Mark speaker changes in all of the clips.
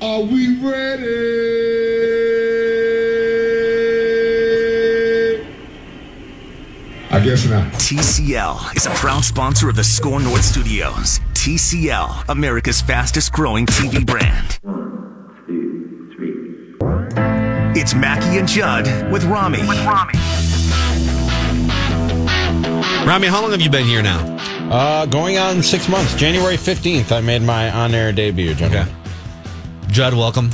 Speaker 1: Are we ready? I guess not.
Speaker 2: TCL is a proud sponsor of the SKOR North Studios. TCL, America's fastest growing TV brand.
Speaker 3: One, two, three.
Speaker 2: It's Mackey and Judd with Rami. With Rami.
Speaker 4: Rami, how long have you been here now?
Speaker 5: Uh, going on six months. January 15th, I made my on air debut, gentlemen.
Speaker 4: Judd, welcome.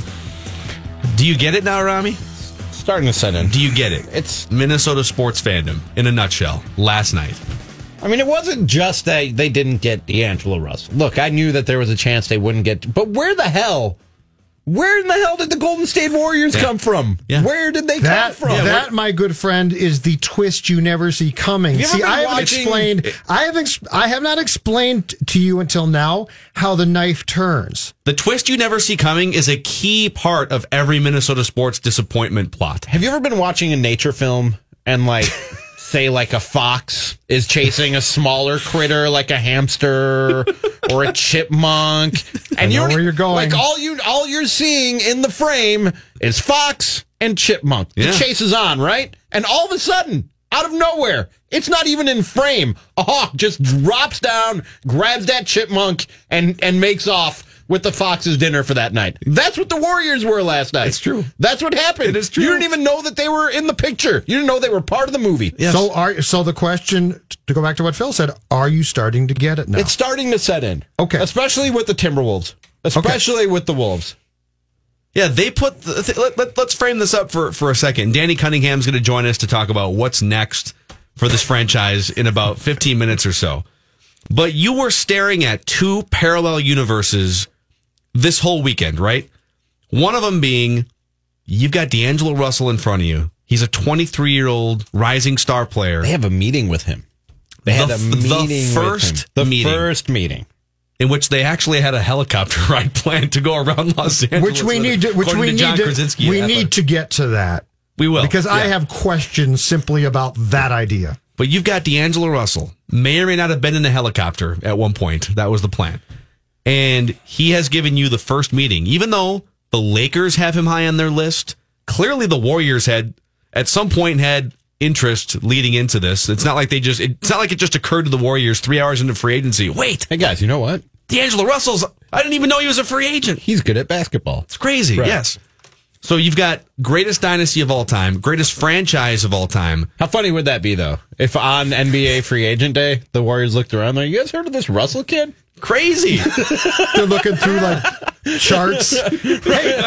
Speaker 4: Do you get it now, Rami?
Speaker 5: Starting to set in.
Speaker 4: Do you get it?
Speaker 5: It's,
Speaker 4: Minnesota sports fandom in a nutshell. Last night.
Speaker 5: I mean, it wasn't just that they didn't get D'Angelo Russell. Look, I knew that there was a chance they wouldn't get, but where the hell? Where in the hell did the Golden State Warriors
Speaker 4: Yeah.
Speaker 5: come from?
Speaker 4: Yeah.
Speaker 5: Where did they
Speaker 6: That,
Speaker 5: come from?
Speaker 6: that, my good friend, is the twist you never see coming.
Speaker 5: You
Speaker 6: See, I haven't
Speaker 5: watching-
Speaker 6: explained. I have. Ex- I have not explained to you until now how the knife turns.
Speaker 4: The twist you never see coming is a key part of every Minnesota sports disappointment plot.
Speaker 5: Have you ever been watching a nature film and like say like a fox is chasing a smaller critter like a hamster or a chipmunk. And
Speaker 6: know where you're going.
Speaker 5: like all you all you're seeing in the frame is fox and chipmunk. The
Speaker 4: Yeah.
Speaker 5: chase is on right? And all of a sudden out of nowhere it's not even in frame. A hawk just drops down grabs that chipmunk and and makes off with the fox's dinner for that night. That's what the Warriors were last night.
Speaker 4: It's true.
Speaker 5: That's what happened.
Speaker 4: It is true.
Speaker 5: You didn't even know that they were in the picture. You didn't know they were part of the movie.
Speaker 4: Yes.
Speaker 6: So, are so the question to go back to what Phil said? Are you starting to get it now?
Speaker 5: It's starting to set in.
Speaker 6: Okay.
Speaker 5: Especially with the Timberwolves. Especially with the Wolves.
Speaker 4: Yeah, they put. The, th- let, let, let's frame this up for, for a second. Danny Cunningham's going to join us to talk about what's next for this franchise in about 15 minutes or so. But you were staring at two parallel universes this whole weekend, right? One of them being you've got D'Angelo Russell in front of you. He's a 23 year old rising star player
Speaker 5: They have a meeting with him. They had
Speaker 4: The
Speaker 5: a
Speaker 4: f- the
Speaker 5: meeting
Speaker 4: first
Speaker 5: with him. The
Speaker 4: meeting.
Speaker 5: first meeting.
Speaker 4: in which they actually had a helicopter ride planned to go around Los Angeles.
Speaker 6: which we need to. Which we
Speaker 4: to
Speaker 6: need
Speaker 4: John
Speaker 6: to.
Speaker 4: Krawczynski
Speaker 6: We need to get to that
Speaker 4: We will
Speaker 6: because I have questions simply about that idea.
Speaker 4: But you've got D'Angelo Russell, may or may not have been in a helicopter at one point. That was the plan. And he has given you the first meeting, even though the Lakers have him high on their list. Clearly, the Warriors had at some point had interest leading into this. It's not like they just, it's not like it just occurred to the Warriors three hours into free agency. Wait,
Speaker 5: Hey guys, you know what?
Speaker 4: D'Angelo Russell's, I didn't even know he was a free agent.
Speaker 5: He's good at basketball.
Speaker 4: It's crazy.
Speaker 5: Right.
Speaker 4: Yes. So you've got greatest dynasty of all time, greatest franchise of all time.
Speaker 5: How funny would that be though? If on NBA free agent day the Warriors looked around there, you guys heard of this Russell kid?
Speaker 4: Crazy.
Speaker 6: They're looking through like charts. Hey,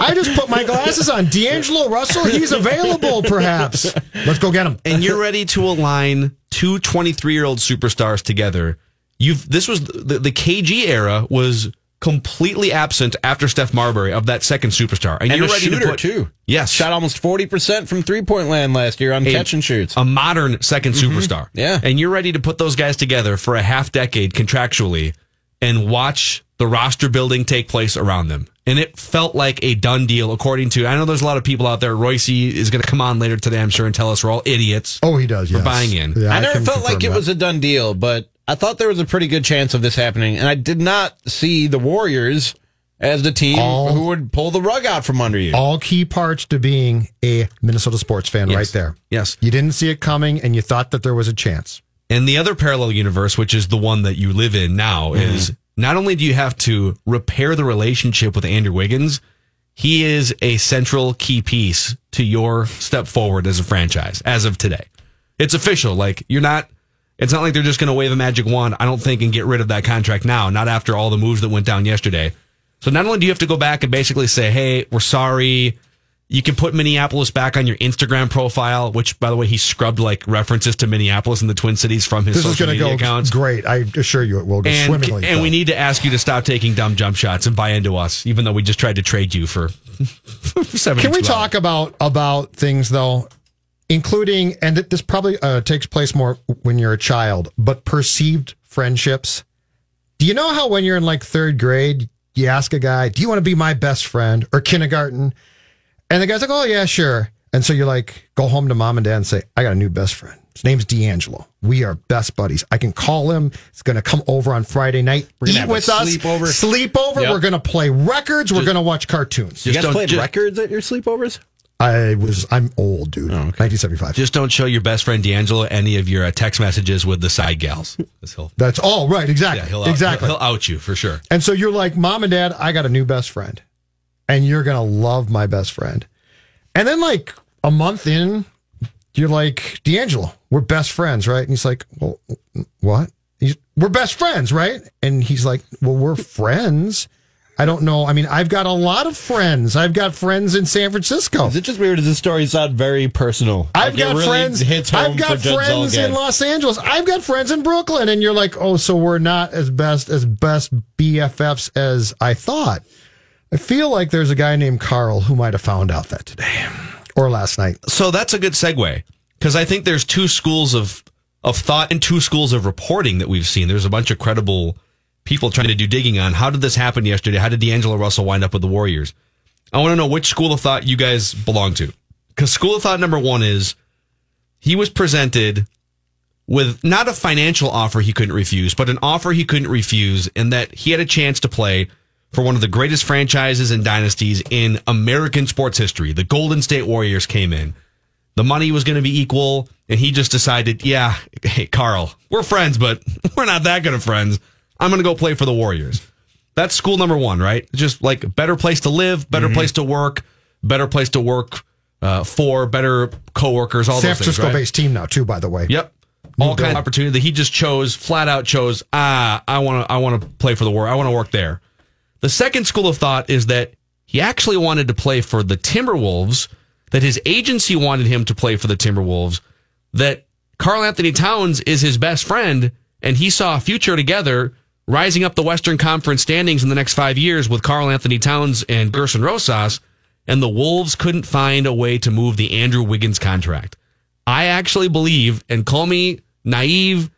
Speaker 6: I just put my glasses on. D'Angelo Russell, he's available. Perhaps let's go get him.
Speaker 4: and you're ready to align two 23 year old superstars together. You've this was the, the KG era was completely absent after Steph Marbury of that second superstar, and,
Speaker 5: And
Speaker 4: you're
Speaker 5: a
Speaker 4: ready
Speaker 5: shooter
Speaker 4: to put
Speaker 5: too.
Speaker 4: yes,
Speaker 5: Shot almost forty percent from three point land last year on
Speaker 4: a-
Speaker 5: catch and shoots.
Speaker 4: a modern 2nd mm-hmm. superstar.
Speaker 5: Yeah.
Speaker 4: and you're ready to put those guys together for a half decade contractually, and watch the roster building take place around them. And it felt like a done deal, according to. I know there's a lot of people out there. Royce is going to come on later today, I'm sure, and tell us we're all idiots.
Speaker 6: Oh, he does. Yes.
Speaker 4: buying in.
Speaker 6: Yeah,
Speaker 5: I never
Speaker 6: can
Speaker 5: felt like
Speaker 6: confirm
Speaker 5: it was a done deal, but I thought there was a pretty good chance of this happening, and I did not see the Warriors as the team
Speaker 6: All-
Speaker 5: who would pull the rug out from under you.
Speaker 6: all key parts to being a Minnesota sports fan
Speaker 4: Yes.
Speaker 6: right there.
Speaker 4: Yes.
Speaker 6: You didn't see it coming and you thought that there was a chance.
Speaker 4: And the other parallel universe, which is the one that you live in now,
Speaker 5: Mm-hmm.
Speaker 4: is not only do you have to repair the relationship with Andrew Wiggins, he is a central key piece to your step forward as a franchise as of today. It's official. Like you're not. It's not like they're just going to wave a magic wand. I don't think and get rid of that contract now. Not after all the moves that went down yesterday. So not only do you have to go back and basically say, "Hey, we're sorry." You can put Minneapolis back on your Instagram profile, which, by the way, he scrubbed like references to Minneapolis and the Twin Cities from his
Speaker 6: This is
Speaker 4: social
Speaker 6: to
Speaker 4: media
Speaker 6: go
Speaker 4: accounts.
Speaker 6: great. I assure you, it will go
Speaker 4: And,
Speaker 6: swimmingly.
Speaker 4: and we need to ask you to stop taking dumb jump shots and buy into us, even though we just tried to trade you for seven.
Speaker 6: Can we talk about about things though, including and this probably uh, takes place more when you're a child, but perceived friendships. Do you know how when you're in like third grade, you ask a guy, "Do you want to be my best friend?" or kindergarten, and the guy's like, "Oh yeah, sure." And so you're like, go home to mom and dad and say, "I got a new best friend. His name's D'Angelo. We are best buddies. I can call him. He's going to come over on Friday night,
Speaker 5: We're gonna
Speaker 6: eat
Speaker 5: have a
Speaker 6: with us,
Speaker 5: sleepover.
Speaker 6: sleep over.
Speaker 5: Yep.
Speaker 6: We're going to play records. We're going to watch cartoons."
Speaker 5: You guys
Speaker 4: don't-
Speaker 5: played
Speaker 4: just-
Speaker 5: records at your sleepovers?
Speaker 6: I was I'm old, dude.
Speaker 5: Oh,
Speaker 6: 1975.
Speaker 4: Just don't show your best friend D'Angelo any of your uh, text messages with the side gals.
Speaker 6: That's all right. Exactly.
Speaker 4: yeah, he'll out,
Speaker 6: exactly.
Speaker 4: He'll, he'll out you for sure.
Speaker 6: and so you're like, mom and dad, I got a new best friend, and you're gonna love my best friend. And then like a month in, you're like, D'Angelo, we're best friends, right? And he's like, well, what? He's, we're best friends, right? And he's like, well, we're friends. I don't know. I mean, I've got a lot of friends. I've got friends in San Francisco.
Speaker 5: Is it just weird? Does this story sound very personal?
Speaker 6: I've
Speaker 5: Like,
Speaker 6: got
Speaker 5: really
Speaker 6: friends. I've got friends in Los Angeles. I've got friends in Brooklyn, and you're like, oh, so we're not as best as best BFFs as I thought. I feel like there's a guy named Karl who might have found out that today or last night.
Speaker 4: So that's a good segue because I think there's two schools of of thought and two schools of reporting that we've seen. There's a bunch of credible people trying to do digging on how did this happen yesterday? How did D'Angelo Russell wind up with the Warriors? I want to know which school of thought you guys belong to. Because school of thought number one is he was presented with not a financial offer he couldn't refuse, but an offer he couldn't refuse, and that he had a chance to play for one of the greatest franchises and dynasties in American sports history. The Golden State Warriors came in. The money was going to be equal, and he just decided, yeah, hey, Karl, we're friends, but we're not that good of friends. I'm going to go play for the Warriors. That's school number one, right? Just like better place to live, better
Speaker 6: Mm-hmm.
Speaker 4: place to work, better place to work uh, for, better coworkers, all
Speaker 6: San
Speaker 4: those things,
Speaker 6: Francisco
Speaker 4: right?
Speaker 6: based team now, too, by the way.
Speaker 4: Yep. All kind
Speaker 6: building.
Speaker 4: of opportunity that he just chose, flat out chose, ah, I want to I want to play for the war. I want to work there. The second school of thought is that he actually wanted to play for the Timberwolves, that his agency wanted him to play for the Timberwolves, that Karl-Anthony Towns is his best friend, and he saw a future together rising up the Western Conference standings in the next five years with Karl-Anthony Towns and Gersson Rosas, and the Wolves couldn't find a way to move the Andrew Wiggins contract. I actually believe, and call me naive,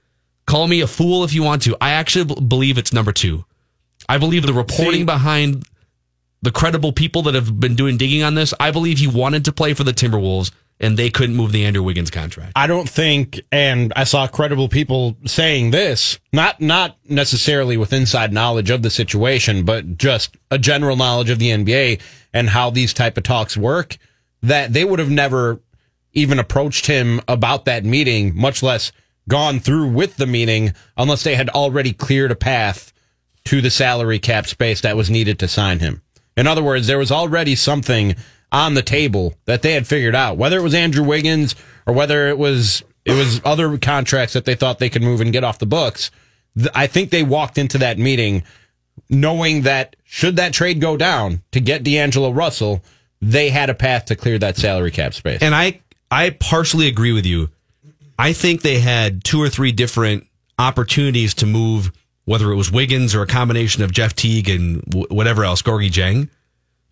Speaker 4: call me a fool if you want to. I actually believe it's number two. I believe the reporting
Speaker 5: See-
Speaker 4: behind the credible people that have been doing digging on this. I believe he wanted to play for the Timberwolves, and they couldn't move the Andrew Wiggins contract.
Speaker 5: I don't think, and I saw credible people saying this, not not necessarily with inside knowledge of the situation, but just a general knowledge of the NBA and how these type of talks work, that they would have never even approached him about that meeting, much less gone through with the meeting, unless they had already cleared a path to the salary cap space that was needed to sign him. In other words, there was already something on the table that they had figured out, whether it was Andrew Wiggins or whether it was it was other contracts that they thought they could move and get off the books. I think they walked into that meeting knowing that should that trade go down to get D'Angelo Russell, they had a path to clear that salary cap space.
Speaker 4: And I I partially agree with you. I think they had two or three different opportunities to move, whether it was Wiggins or a combination of Jeff Teague and whatever else, Gorgui Dieng.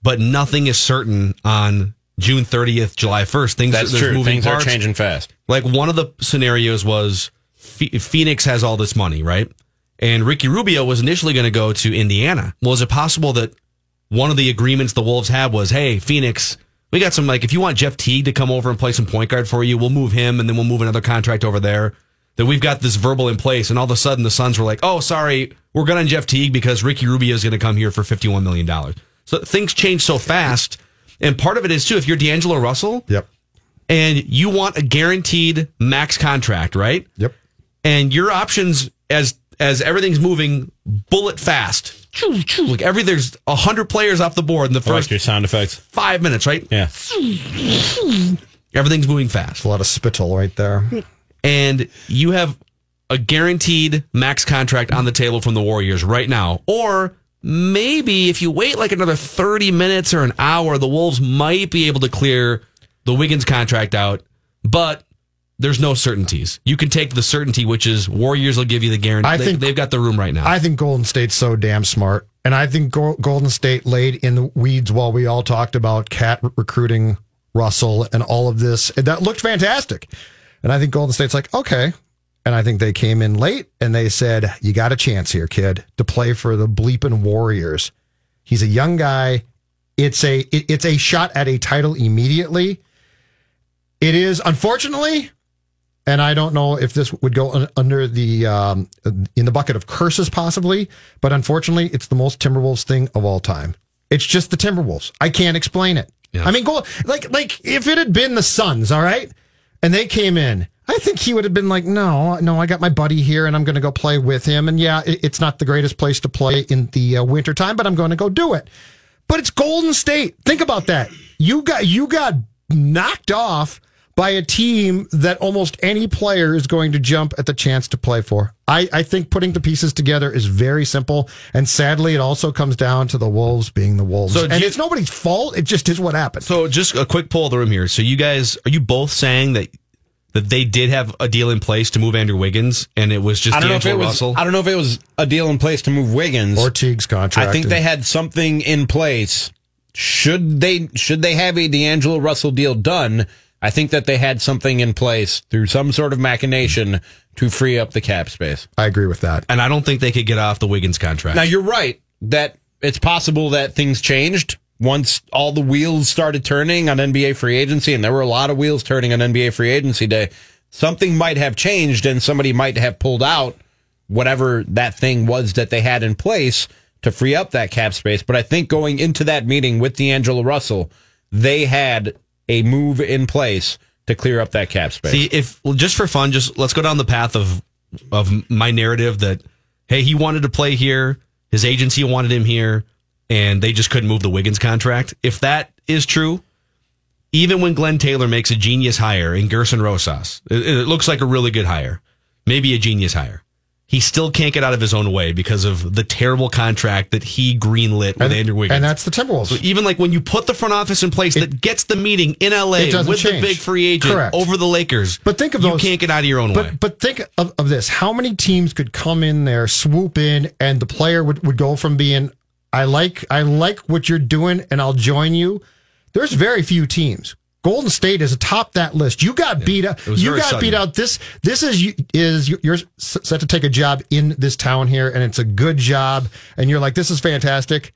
Speaker 4: But nothing is certain on June 30th, July 1st. Things
Speaker 5: That's true.
Speaker 4: Moving
Speaker 5: Things
Speaker 4: parts.
Speaker 5: are changing fast.
Speaker 4: Like one of the scenarios was Phoenix has all this money, right? And Ricky Rubio was initially going to go to Indiana. Well, is it possible that one of the agreements the Wolves had was, hey, Phoenix, we got some, like, if you want Jeff Teague to come over and play some point guard for you, we'll move him and then we'll move another contract over there. That we've got this verbal in place. And all of a sudden the Suns were like, oh, sorry, we're good on Jeff Teague because Ricky Rubio is going to come here for $51 million. So things change so fast. And part of it is, too, if you're D'Angelo Russell,
Speaker 6: Yep.
Speaker 4: and you want a guaranteed max contract, right?
Speaker 6: Yep.
Speaker 4: And your options as as everything's moving bullet fast. Choo, choo, Like every there's a hundred players off the board in the
Speaker 5: I like
Speaker 4: first
Speaker 5: your sound effects.
Speaker 4: five minutes, right?
Speaker 5: Yeah.
Speaker 4: Everything's moving fast.
Speaker 6: A lot of spittle right there.
Speaker 4: and you have a guaranteed max contract on the table from the Warriors right now. Or maybe if you wait like another 30 minutes or an hour, the Wolves might be able to clear the Wiggins contract out, but there's no certainties. You can take the certainty, which is Warriors will give you the guarantee.
Speaker 6: I
Speaker 4: They-
Speaker 6: think-
Speaker 4: they've got the room right now.
Speaker 6: I think Golden State's so damn smart. And I think Golden State laid in the weeds while we all talked about KAT recruiting Russell and all of this. And that looked fantastic. And I think Golden State's like, okay. And I think they came in late and they said, you got a chance here, kid, to play for the bleeping Warriors. He's a young guy. It's a it- it's a shot at a title immediately. It is unfortunately and I don't know if this would go under the um, in the bucket of curses possibly, but unfortunately, it's the most Timberwolves thing of all time. It's just the Timberwolves. I can't explain it.
Speaker 4: Yeah.
Speaker 6: I mean, go like like if it had been the Suns, all right, and they came in, I think he would have been like, no, no, I got my buddy here, and I'm going to go play with him. And yeah, it's not the greatest place to play in the uh, winter time, but I'm going to go do it. But it's Golden State. Think about that. You got you got knocked off by a team that almost any player is going to jump at the chance to play for. I, I think putting the pieces together is very simple. And sadly, it also comes down to the Wolves being the Wolves.
Speaker 4: So
Speaker 6: and
Speaker 4: you-
Speaker 6: it's nobody's fault. It just is what happened.
Speaker 4: so just a quick poll of the room here. So you guys, are you both saying that that they did have a deal in place to move Andrew Wiggins and it was just
Speaker 5: I don't know if it
Speaker 4: D'Angelo
Speaker 5: was.
Speaker 4: Russell?
Speaker 5: I don't know if it was a deal in place to move Wiggins.
Speaker 6: or Teague's contract.
Speaker 5: I think they had something in place. Should they should they have a D'Angelo Russell deal done? I think that they had something in place through some sort of machination to free up the cap space.
Speaker 6: I agree with that.
Speaker 4: and I don't think they could get off the Wiggins contract.
Speaker 5: Now you're right that it's possible that things changed once all the wheels started turning on NBA free agency, and there were a lot of wheels turning on NBA free agency day. Something might have changed, and somebody might have pulled out whatever that thing was that they had in place to free up that cap space. But I think going into that meeting with D'Angelo Russell, they had a move in place to clear up that cap space.
Speaker 4: See, if just for fun, just let's go down the path of of my narrative that hey, he wanted to play here, his agency wanted him here, and they just couldn't move the Wiggins contract. If that is true, even when Glenn Taylor makes a genius hire in Gersson Rosas, it, it looks like a really good hire, maybe a genius hire. He still can't get out of his own way because of the terrible contract that he greenlit with
Speaker 6: And,
Speaker 4: Andrew Wiggins.
Speaker 6: and that's the Timberwolves.
Speaker 4: So even like when you put the front office in place that gets the meeting in LA
Speaker 6: It
Speaker 4: with the big free agent
Speaker 6: Correct.
Speaker 4: over the Lakers,
Speaker 6: But think of
Speaker 4: you can't get out of your own way.
Speaker 6: But but think of, of this: how many teams could come in there, swoop in, and the player would, would go from being, "I like I like what you're doing, and I'll join you." There's very few teams. Golden State is atop that list. You got beat out. You got
Speaker 4: sudden.
Speaker 6: beat out. This this is is you're set to take a job in this town here, and it's a good job, and you're like, "This is fantastic."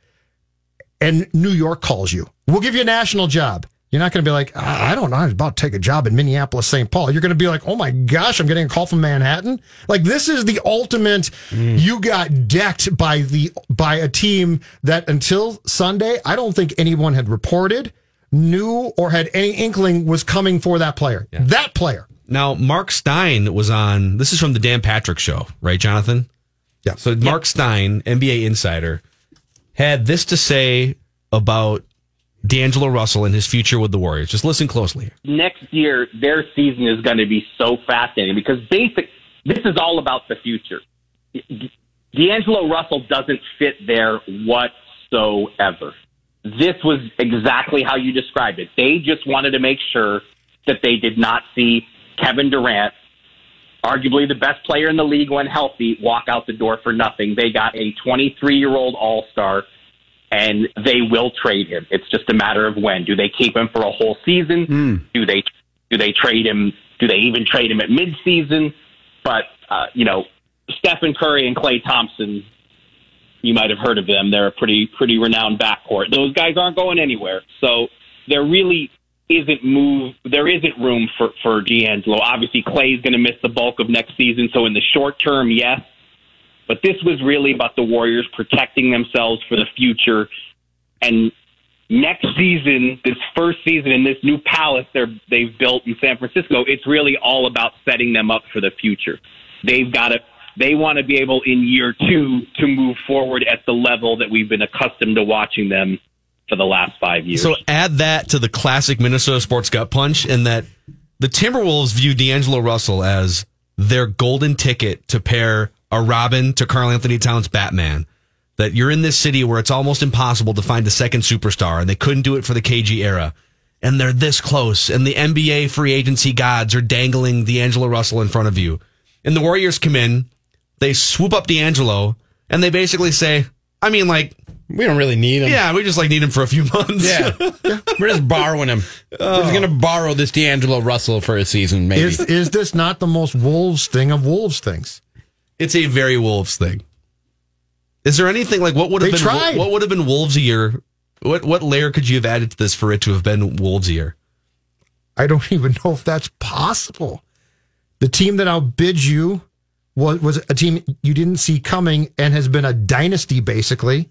Speaker 6: and New York calls you. We'll give you a national job. You're not going to be like, "Ah, I don't know, I'm about to take a job in Minneapolis, St. Paul. You're going to be like, oh my gosh, I'm getting a call from Manhattan. Like this is the ultimate. You got decked by the by a team that until Sunday, I don't think anyone had reported, knew, or had any inkling was coming for that player. That player.
Speaker 4: now, Mark Stein was on. This is from the Dan Patrick Show, right, Jonathan?
Speaker 6: Yeah.
Speaker 4: So Mark Stein, NBA insider, had this to say about D'Angelo Russell and his future with the Warriors. Just listen closely.
Speaker 7: next year their season is going to be so fascinating because basic this is all about the future. D'Angelo Russell doesn't fit there whatsoever. This was exactly how you described it. They just wanted to make sure that they did not see Kevin Durant, arguably the best player in the league when healthy, walk out the door for nothing. They got a 23 year old All Star and they will trade him. It's just a matter of when. Do they keep him for a whole season? Do they do they trade him? Do they even trade him at midseason? But uh, you know, Stephen Curry and Klay Thompson, you might have heard of them. They're a pretty pretty renowned backcourt. Those guys aren't going anywhere. So there really isn't move. There isn't room for for D'Angelo. Obviously, Klay's going to miss the bulk of next season. So in the short term, yes. But this was really about the Warriors protecting themselves for the future. And next season, this first season in this new palace they've built in San Francisco, it's really all about setting them up for the future. They've got to They want to be able in year two to move forward at the level that we've been accustomed to watching them for the last five years.
Speaker 4: So add that to the classic Minnesota sports gut punch, in that the Timberwolves view D'Angelo Russell as their golden ticket to pair a Robin to Karl-Anthony Towns Batman. That you're in this city where it's almost impossible to find a second superstar, and they couldn't do it for the KG era. And they're this close, and the NBA free agency gods are dangling D'Angelo Russell in front of you. And the Warriors come in, they swoop up D'Angelo, and they basically say, I mean, like,
Speaker 5: We don't really need him.
Speaker 4: yeah, we just like need him for a few months.
Speaker 5: Yeah. We're just borrowing him. We're just oh. going to borrow this D'Angelo Russell for a season, maybe.
Speaker 6: Is is this not the most Wolves thing of Wolves things?
Speaker 4: It's a very Wolves thing. Is there anything like what would have
Speaker 6: They
Speaker 4: been
Speaker 6: tried.
Speaker 4: what would have been Wolves a year? What what layer could you have added to this for it to have been Wolves a year?
Speaker 6: I don't even know if that's possible. The team that outbid you was was a team you didn't see coming and has been a dynasty basically.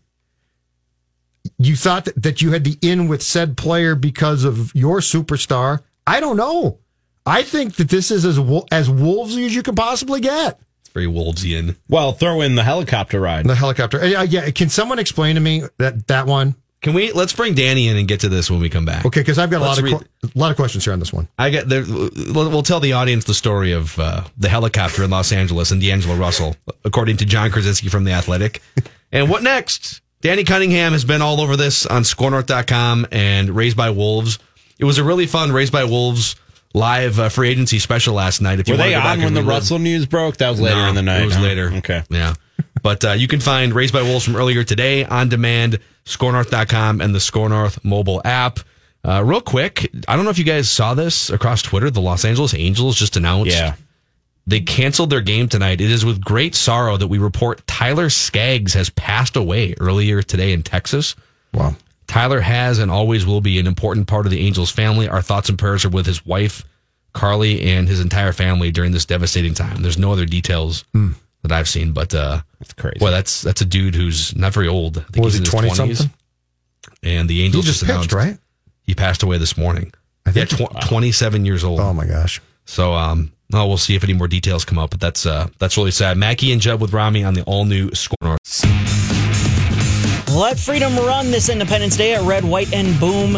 Speaker 6: You thought that, that you had the in with said player because of your superstar. I don't know. I think that this is as as wolvesy as you can possibly get.
Speaker 4: It's very Wolvesian.
Speaker 5: well, throw in the helicopter ride.
Speaker 6: The helicopter. Yeah, yeah, can someone explain to me that that one?
Speaker 4: Can we let's bring Danny in and get to this when we come back?
Speaker 6: Okay, because I've got a
Speaker 4: Let's
Speaker 6: lot of
Speaker 4: read-
Speaker 6: que- a lot of questions here on this one.
Speaker 4: I got there. We'll, we'll tell the audience the story of uh, the helicopter in Los Angeles and D'Angelo Russell, according to Jon Krawczynski from The Athletic. and what next? Danny Cunningham has been all over this on SKORNorth.com and Raised by Wolves. It was a really fun Raised by Wolves live uh, free agency special last night. If you
Speaker 5: Were
Speaker 4: wanna
Speaker 5: they on when the
Speaker 4: relive-
Speaker 5: Russell news broke? That was later
Speaker 4: No,
Speaker 5: in the night.
Speaker 4: It was
Speaker 5: huh?
Speaker 4: later.
Speaker 5: Okay.
Speaker 4: Yeah. But uh, you can find Raised by Wolves from earlier today on demand, skornorth.com, and the SKOR North mobile app. Uh, real quick, I don't know if you guys saw this across Twitter. The Los Angeles Angels just announced
Speaker 5: Yeah.
Speaker 4: they canceled their game tonight. It is with great sorrow that we report Tyler Skaggs has passed away earlier today in Texas.
Speaker 6: Wow.
Speaker 4: Tyler has and always will be an important part of the Angels family. Our thoughts and prayers are with his wife, Carly, and his entire family during this devastating time. There's no other details that I've seen, but uh,
Speaker 5: That's crazy.
Speaker 4: boy, that's that's a dude who's not very old. I think
Speaker 6: Was
Speaker 4: he's
Speaker 6: he twenty something?
Speaker 4: And the
Speaker 6: He
Speaker 4: Angels
Speaker 6: just
Speaker 4: just announced
Speaker 6: pitched, right?
Speaker 4: he passed away this morning.
Speaker 6: I
Speaker 4: Yeah,
Speaker 6: think-
Speaker 4: tw- 27 years old.
Speaker 6: Oh my gosh.
Speaker 4: So, um, oh, we'll see if any more details come up, but that's uh, that's really sad. Mackey and Judd with Rami on the all new SKOR North.
Speaker 8: Let freedom run this Independence Day at Red, White, and Boom.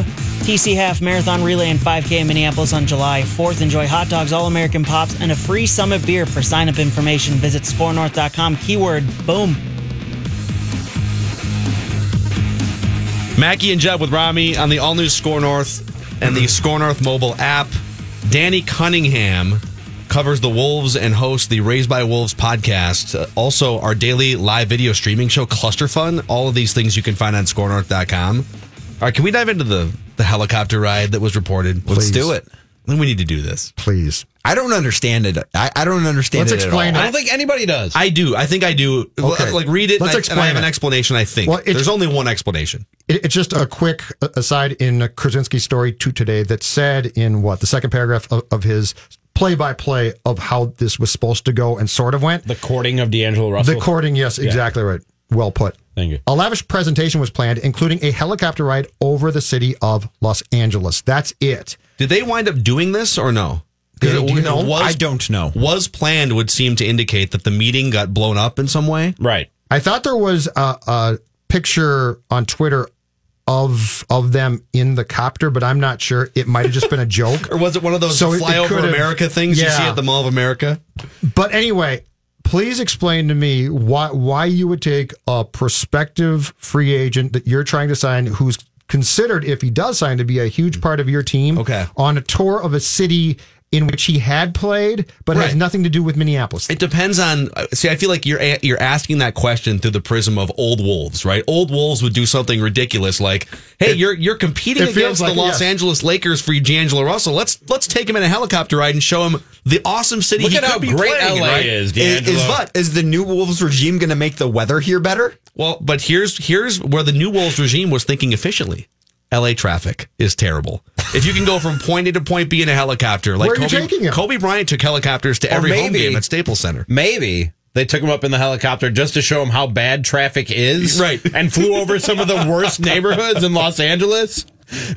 Speaker 8: TC Half Marathon Relay and 5K in Minneapolis on July 4th. Enjoy hot dogs, all American pops, and a free summit beer. For sign up information, visit skornorth.com. Keyword boom.
Speaker 4: Mackey and Judd with Rami on the all new SKOR North and the SKOR North mobile app. Danny Cunningham covers the Wolves and hosts the Raised by Wolves podcast. Uh, also, our daily live video streaming show, Cluster Fun. All of these things you can find on skornorth.com. All right, can we dive into the, the helicopter ride that was reported?
Speaker 9: Let's do it.
Speaker 4: We need to do this.
Speaker 6: Please.
Speaker 9: I don't understand it. I, I don't understand
Speaker 6: Let's
Speaker 9: it
Speaker 6: explain
Speaker 9: at
Speaker 5: I don't think anybody does.
Speaker 4: I do. I think I do.
Speaker 6: Okay.
Speaker 4: Like, read it.
Speaker 6: Let's
Speaker 4: and I,
Speaker 6: explain
Speaker 4: and I have
Speaker 6: it.
Speaker 4: an explanation, I think.
Speaker 6: Well, it's-
Speaker 4: There's only one explanation.
Speaker 6: It, it's just a quick aside in Krawczynski's story to today that said in what the second paragraph of, of his play by play of how this was supposed to go and sort of went.
Speaker 5: the courting of D'Angelo Russell.
Speaker 6: The courting, yes, exactly right. Well put.
Speaker 5: Thank you.
Speaker 6: A lavish presentation was planned, including a helicopter ride over the city of Los Angeles. That's it.
Speaker 4: Did they wind up doing this or no? 'Cause
Speaker 6: Do you know?
Speaker 4: was-
Speaker 9: I don't know.
Speaker 4: was planned would seem to indicate that the meeting got blown up in some way.
Speaker 5: Right.
Speaker 6: I thought there was a, a picture on Twitter of of them in the copter, but I'm not sure. It might have just been a joke.
Speaker 4: Or was it one of those
Speaker 6: So it- it
Speaker 4: flyover America things you see at the Mall of America?
Speaker 6: But anyway, please explain to me why why you would take a prospective free agent that you're trying to sign, who's considered, if he does sign, to be a huge part of your team,
Speaker 4: Okay.
Speaker 6: on a tour of a city in which he had played, but has nothing to do with Minneapolis.
Speaker 4: It depends on. Uh, see, I feel like you're you're asking that question through the prism of old wolves, right? Old wolves would do something ridiculous like, "Hey, you're you're competing against
Speaker 6: like
Speaker 4: the
Speaker 6: it,
Speaker 4: Los
Speaker 6: yes.
Speaker 4: Angeles Lakers for D'Angelo Russell. Let's let's take him in a helicopter ride and show him the awesome city
Speaker 5: Look
Speaker 4: he
Speaker 5: at
Speaker 4: could
Speaker 5: how
Speaker 4: be
Speaker 5: great
Speaker 4: playing
Speaker 5: LA
Speaker 4: right?
Speaker 5: is,
Speaker 9: Is,
Speaker 5: D'Angelo.
Speaker 9: is what? Is the new Wolves regime going to make the weather here better?
Speaker 4: Well, but here's here's where the new Wolves regime was thinking efficiently. LA traffic is terrible. If you can go from point A to point B in a helicopter, like
Speaker 6: Where are you
Speaker 4: Kobe,
Speaker 6: taking him?
Speaker 4: Kobe Bryant took helicopters to
Speaker 5: Or
Speaker 4: every home game at Staples Center.
Speaker 5: Maybe they took him up in the helicopter just to show him how bad traffic is.
Speaker 4: Right.
Speaker 5: And flew over some of the worst neighborhoods in Los Angeles.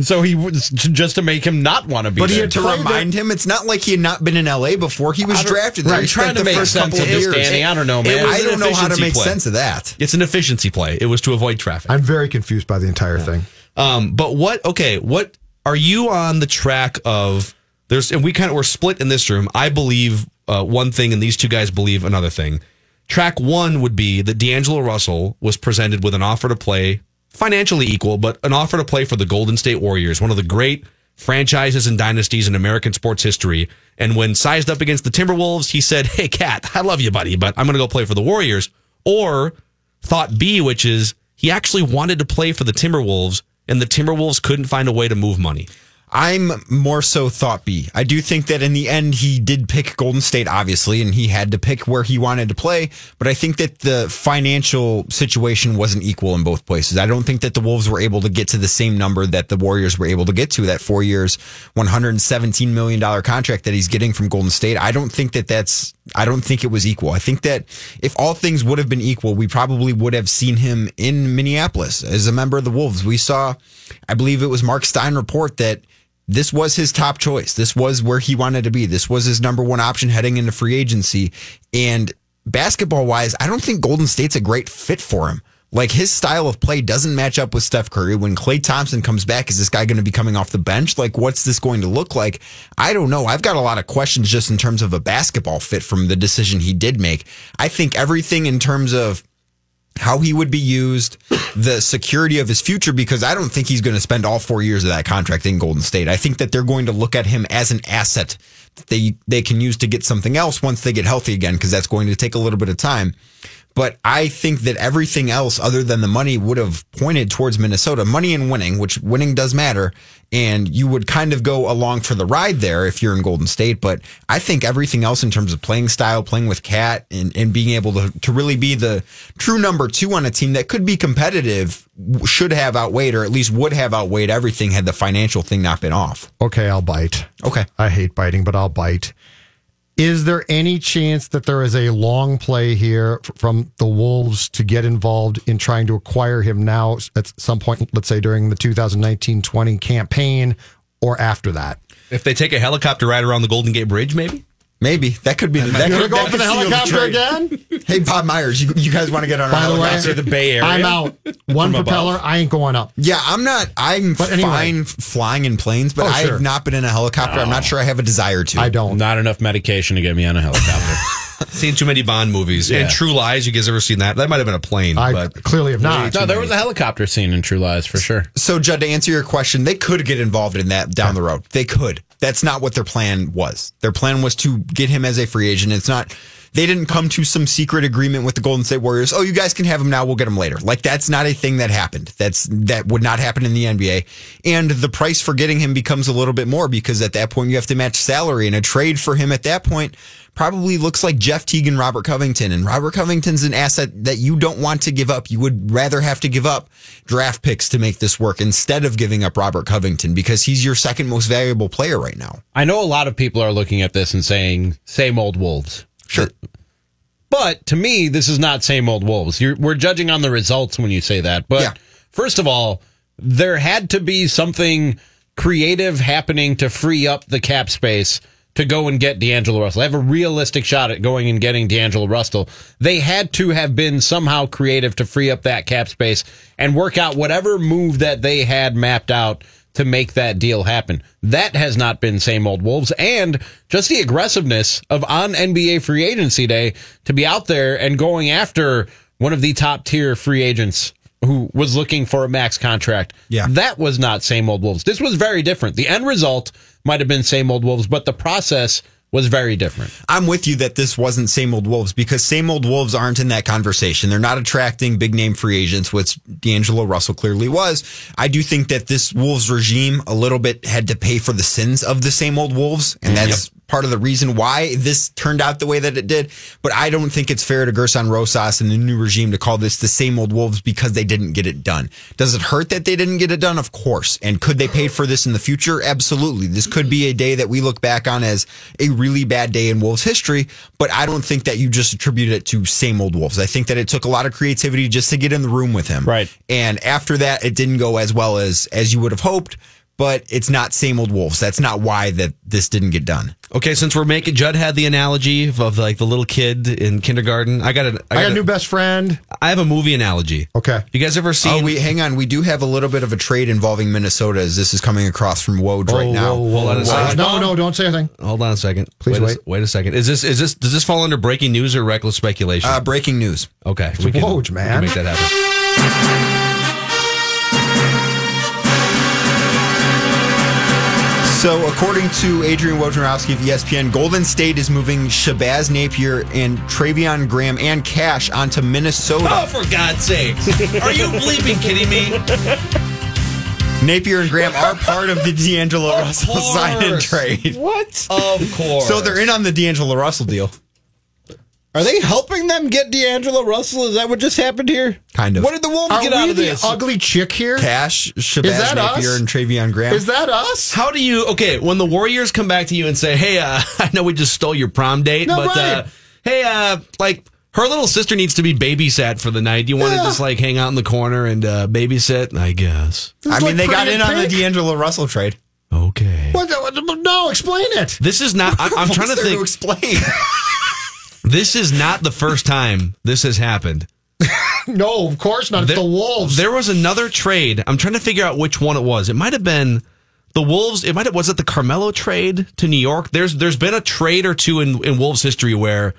Speaker 5: So he was just to make him not want to be
Speaker 9: But he had to remind him it's not like he had not been in LA before he was drafted there.
Speaker 5: I'm
Speaker 9: He
Speaker 5: trying to
Speaker 9: the
Speaker 5: make
Speaker 9: first
Speaker 5: sense
Speaker 9: couple
Speaker 5: of this. Danny. I don't know, man.
Speaker 9: I don't know how to make
Speaker 4: play.
Speaker 9: sense of that.
Speaker 4: It's an efficiency play. It was to avoid traffic.
Speaker 6: I'm very confused by the entire thing.
Speaker 4: Um, but what? Okay, what are you on the track of? There's and we kind of we're split in this room. I believe uh, one thing, and these two guys believe another thing. Track one would be that D'Angelo Russell was presented with an offer to play financially equal, but an offer to play for the Golden State Warriors, one of the great franchises and dynasties in American sports history. And when sized up against the Timberwolves, he said, Hey, KAT, I love you, buddy, but I'm going to go play for the Warriors. Or thought B, which is he actually wanted to play for the Timberwolves, and the Timberwolves couldn't find a way to move money.
Speaker 9: I'm more so thought B. I do think that in the end he did pick Golden State, obviously, and he had to pick where he wanted to play. But I think that the financial situation wasn't equal in both places. I don't think that the Wolves were able to get to the same number that the Warriors were able to get to that four years, $117 million contract that he's getting from Golden State. I don't think that that's, I don't think it was equal. I think that if all things would have been equal, we probably would have seen him in Minneapolis as a member of the Wolves. We saw, I believe it was Mark Stein report that this was his top choice. This was where he wanted to be. This was his number one option heading into free agency. And basketball wise, I don't think Golden State's a great fit for him. Like his style of play doesn't match up with Steph Curry. When Klay Thompson comes back, is this guy going to be coming off the bench? Like, what's this going to look like? I don't know. I've got a lot of questions just in terms of a basketball fit from the decision he did make. I think everything in terms of how he would be used, the security of his future, because I don't think he's going to spend all four years of that contract in Golden State. I think that they're going to look at him as an asset that they they can use to get something else once they get healthy again, because that's going to take a little bit of time. But I think that everything else other than the money would have pointed towards Minnesota. Money and winning, which winning does matter. And you would kind of go along for the ride there if you're in Golden State. But I think everything else in terms of playing style, playing with KAT, and, and being able to, to really be the true number two on a team that could be competitive should have outweighed, or at least would have outweighed everything had the financial thing not been off.
Speaker 6: Okay, I'll bite.
Speaker 9: Okay.
Speaker 6: I hate biting, but I'll bite. Is there any chance that there is a long play here from the Wolves to get involved in trying to acquire him now at some point, let's say during the 2019 20 campaign or after that?
Speaker 4: If they take a helicopter ride around the Golden Gate Bridge, maybe?
Speaker 9: Maybe that could be the. That
Speaker 6: You're
Speaker 9: could,
Speaker 6: going
Speaker 9: that
Speaker 6: for the helicopter
Speaker 9: trade.
Speaker 6: again?
Speaker 9: Hey, Bob Myers, you, you guys want to get on? a
Speaker 6: By the way,
Speaker 9: helicopter?
Speaker 5: the Bay Area.
Speaker 6: I'm out. One propeller,
Speaker 5: above.
Speaker 6: I ain't going up.
Speaker 9: Yeah, I'm not. I'm
Speaker 6: But anyway.
Speaker 9: fine f- flying in planes, but
Speaker 6: Oh,
Speaker 9: I have not been in a helicopter. I'm not oh. sure I have a desire to.
Speaker 6: I don't.
Speaker 5: Not enough medication to get me on a helicopter.
Speaker 4: Seen too many Bond movies.
Speaker 5: Yeah.
Speaker 4: And True Lies, you guys ever seen that? That might have been a plane,
Speaker 6: I
Speaker 4: but
Speaker 6: clearly have not.
Speaker 5: no, there was a helicopter scene in True Lies for sure.
Speaker 9: So, Judd, to answer your question, they could get involved in that down the road. They could. That's not what their plan was. Their plan was to get him as a free agent. It's not. They didn't come to some secret agreement with the Golden State Warriors. Oh, you guys can have him now. We'll get him later. Like that's not a thing that happened. That's that would not happen in the NBA. And the price for getting him becomes a little bit more because at that point you have to match salary, and a trade for him at that point probably looks like Jeff Teague and Robert Covington. And Robert Covington's an asset that you don't want to give up. You would rather have to give up draft picks to make this work instead of giving up Robert Covington because he's your second most valuable player right now.
Speaker 5: I know a lot of people are looking at this and saying, same old Wolves.
Speaker 9: Sure.
Speaker 5: But to me, this is not same old Wolves. You're, we're judging on the results when you say that. But
Speaker 9: Yeah.
Speaker 5: first of all, there had to be something creative happening to free up the cap space to go and get D'Angelo Russell. I have a realistic shot at going and getting D'Angelo Russell. They had to have been somehow creative to free up that cap space and work out whatever move that they had mapped out to make that deal happen. That has not been same old Wolves and just the aggressiveness of on NBA free agency day to be out there and going after one of the top tier free agents who was looking for a max contract.
Speaker 9: Yeah.
Speaker 5: That was not same old Wolves. This was very different. The end result might have been same old Wolves, but the process was very different.
Speaker 9: I'm with you that this wasn't same old Wolves because same old Wolves aren't in that conversation. They're not attracting big name free agents, which D'Angelo Russell clearly was. I do think that this Wolves regime a little bit had to pay for the sins of the same old Wolves, and mm, that's part of the reason why this turned out the way that it did. But I don't think it's fair to Gersson Rosas and the new regime to call this the same old Wolves because they didn't get it done. Does it hurt that they didn't get it done? Of course. And could they pay for this in the future? Absolutely. This could be a day that we look back on as a really bad day in Wolves history, but I don't think that you just attribute it to same old Wolves. I think that it took a lot of creativity just to get in the room with him.
Speaker 5: Right.
Speaker 9: And after that, it didn't go as well as as you would have hoped. But it's not same old wolves. That's not why that this didn't get done.
Speaker 4: Okay, since we're making Judd had the analogy of, of like the little kid in kindergarten. I got a,
Speaker 6: I got a new best friend.
Speaker 4: I have a movie analogy.
Speaker 6: Okay.
Speaker 4: You guys ever seen?
Speaker 9: Oh, we hang on. We do have a little bit of a trade involving Minnesota as this is coming across from Woj right
Speaker 6: Oh,
Speaker 9: now.
Speaker 6: whoa, whoa,
Speaker 4: Hold on a
Speaker 6: whoa.
Speaker 4: second.
Speaker 6: No, no, don't say anything.
Speaker 4: Hold on a second.
Speaker 6: Please
Speaker 4: wait. A,
Speaker 6: wait.
Speaker 4: wait a second. Is this is this does this fall under breaking news or reckless speculation?
Speaker 9: Uh, breaking news.
Speaker 4: okay,
Speaker 6: Woj,
Speaker 4: we can
Speaker 6: man.
Speaker 4: make that happen.
Speaker 9: So, according to Adrian Wojnarowski of ESPN, Golden State is moving Shabazz Napier and Treveon Graham and Cash onto Minnesota.
Speaker 4: Oh, for God's sake! Are you bleeping kidding me?
Speaker 9: Napier and Graham are part of the D'Angelo Russell
Speaker 4: course.
Speaker 9: sign and trade.
Speaker 5: What?
Speaker 4: Of course.
Speaker 9: So they're in on the D'Angelo Russell deal.
Speaker 5: Are they helping them get D'Angelo Russell? Is that what just happened here?
Speaker 9: Kind of.
Speaker 5: What did the Wolves
Speaker 6: Are
Speaker 5: get out of
Speaker 6: the
Speaker 5: this?
Speaker 6: ugly chick here.
Speaker 9: Cash, Shabazz
Speaker 6: that
Speaker 9: Napier,
Speaker 6: us?
Speaker 9: and Treveon Graham.
Speaker 6: Is that us?
Speaker 4: How do you? Okay, when the Warriors come back to you and say, "Hey, uh, I know we just stole your prom date,
Speaker 6: No,
Speaker 4: but uh, hey, uh, like." Her little sister needs to be babysat for the night. Do you want to
Speaker 6: Yeah.
Speaker 4: just like hang out in the corner and uh, babysit? I guess.
Speaker 6: This
Speaker 9: I
Speaker 6: is
Speaker 9: mean,
Speaker 6: like
Speaker 9: they got
Speaker 6: Pretty
Speaker 9: in
Speaker 6: in
Speaker 9: on the
Speaker 6: Pink.
Speaker 9: D'Angelo Russell trade.
Speaker 4: Okay.
Speaker 6: What, what- no, explain it.
Speaker 4: This is not. I'm, I'm trying to
Speaker 9: What's there
Speaker 4: think.
Speaker 9: explain.
Speaker 4: This is not the first time this has happened.
Speaker 6: No, of course not. It's the Wolves.
Speaker 4: There was another trade. I'm trying to figure out which one it was. It might have been the Wolves. It might have was it the Carmelo trade to New York. There's there's been a trade or two in in Wolves history where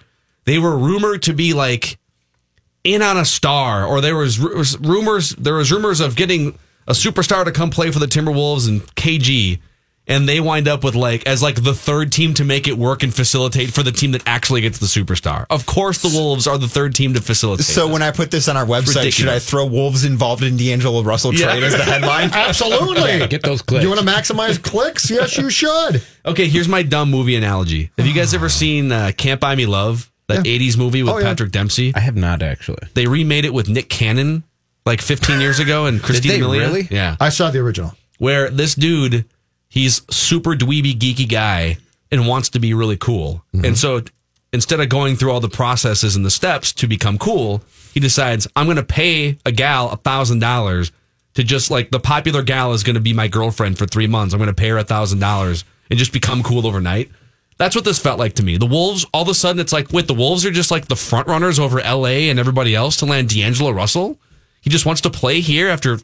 Speaker 4: they were rumored to be like in on a star, or there was, was rumors. There was rumors of getting a superstar to come play for the Timberwolves and KG. And they wind up with like as like the third team to make it work and facilitate for the team that actually gets the superstar. Of course, the Wolves are the third team to facilitate.
Speaker 9: So
Speaker 4: this.
Speaker 9: when I put this on our website, should I throw Wolves involved in D'Angelo Russell
Speaker 4: Yeah.
Speaker 9: trade as the headline?
Speaker 6: Absolutely.
Speaker 5: Get those clicks.
Speaker 6: You want to maximize clicks? Yes, you should.
Speaker 4: Okay, here's my dumb movie analogy. Have you guys ever seen uh, Can't Buy Me Love, that
Speaker 6: Yeah.
Speaker 4: 80s movie with
Speaker 6: Oh, yeah.
Speaker 4: Patrick Dempsey?
Speaker 5: I have not actually.
Speaker 4: They remade it with Nick Cannon like 15 years ago and Christina
Speaker 5: they
Speaker 4: Milian.
Speaker 5: really?
Speaker 4: Yeah.
Speaker 6: I saw the original.
Speaker 4: Where this dude, he's super dweeby, geeky guy and wants to be really cool.
Speaker 6: Mm-hmm.
Speaker 4: And so instead of going through all the processes and the steps to become cool, he decides, I'm going to pay a gal a $1,000 to just like the popular gal is going to be my girlfriend for three months. I'm going to pay her a $1,000 and just become cool overnight. That's what this felt like to me. The Wolves, all of a sudden, it's like, wait, the Wolves are just like the front runners over LA and everybody else to land D'Angelo Russell. He just wants to play here after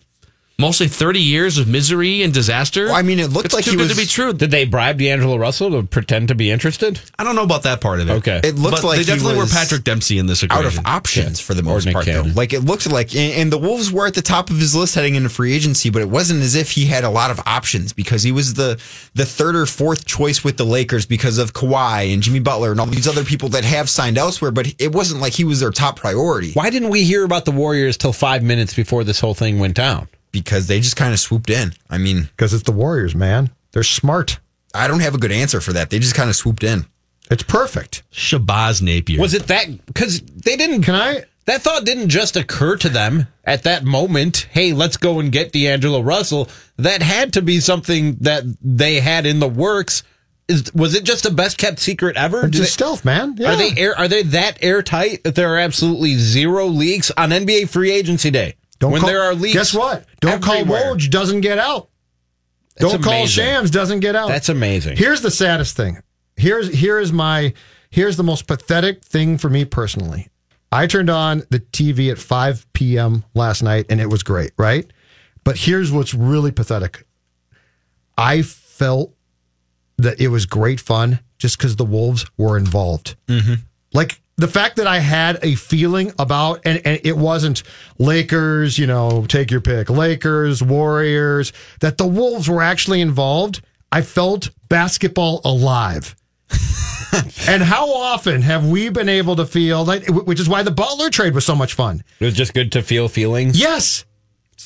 Speaker 4: mostly 30 years of misery and disaster.
Speaker 9: Well, I mean, it looked
Speaker 4: it's
Speaker 9: like
Speaker 4: too
Speaker 9: he
Speaker 4: good
Speaker 9: was-
Speaker 4: to be true.
Speaker 5: Did they bribe D'Angelo Russell to pretend to be interested?
Speaker 4: I don't know about that part of it.
Speaker 5: Okay.
Speaker 9: It looked
Speaker 4: but
Speaker 9: like
Speaker 4: they
Speaker 9: he
Speaker 4: definitely
Speaker 9: was
Speaker 4: were Patrick Dempsey in this
Speaker 9: out of options
Speaker 5: Yeah.
Speaker 9: for the most
Speaker 5: Nick
Speaker 9: part, though. Like it looked like, and, and the Wolves were at the top of his list heading into free agency, but it wasn't as if he had a lot of options because he was the the third or fourth choice with the Lakers because of Kawhi and Jimmy Butler and all these other people that have signed elsewhere. But it wasn't like he was their top priority
Speaker 5: Why didn't we hear about the Warriors till five minutes before this whole thing went down?
Speaker 9: Because they just kind of swooped in. I mean,
Speaker 6: Because it's the Warriors, man. They're smart.
Speaker 9: I don't have a good answer for that. They just kind of swooped in.
Speaker 6: It's perfect.
Speaker 4: Shabazz Napier.
Speaker 5: Was it that? Because they didn't.
Speaker 6: Can I?
Speaker 5: That thought didn't just occur to them at that moment. Hey, let's go and get D'Angelo Russell. That had to be something that they had in the works. Is was it just the best kept secret ever?
Speaker 6: Just
Speaker 5: they-
Speaker 6: stealth, man. Yeah.
Speaker 5: Are they air, are they that airtight that there are absolutely zero leaks on NBA free agency day?
Speaker 6: Don't
Speaker 5: when
Speaker 6: call-
Speaker 5: there are leaks,
Speaker 6: Guess what? Don't
Speaker 5: everywhere.
Speaker 6: call Woj doesn't get out.
Speaker 5: That's
Speaker 6: Don't call. Shams doesn't get out.
Speaker 5: That's amazing.
Speaker 6: Here's the saddest thing. Here's here is my here's the most pathetic thing for me personally. I turned on the TV at 5 p.m. last night and it was great, right? But here's what's really pathetic. I felt that it was great fun just because the Wolves were involved. Mm-hmm. Like the fact that I had a feeling about, and, and it wasn't Lakers, you know, take your pick, Lakers, Warriors, that the Wolves were actually involved. I felt basketball alive. and how often have we been able to feel like, which is why the Butler trade was so much fun?
Speaker 5: It was just good to feel feelings.
Speaker 6: Yes.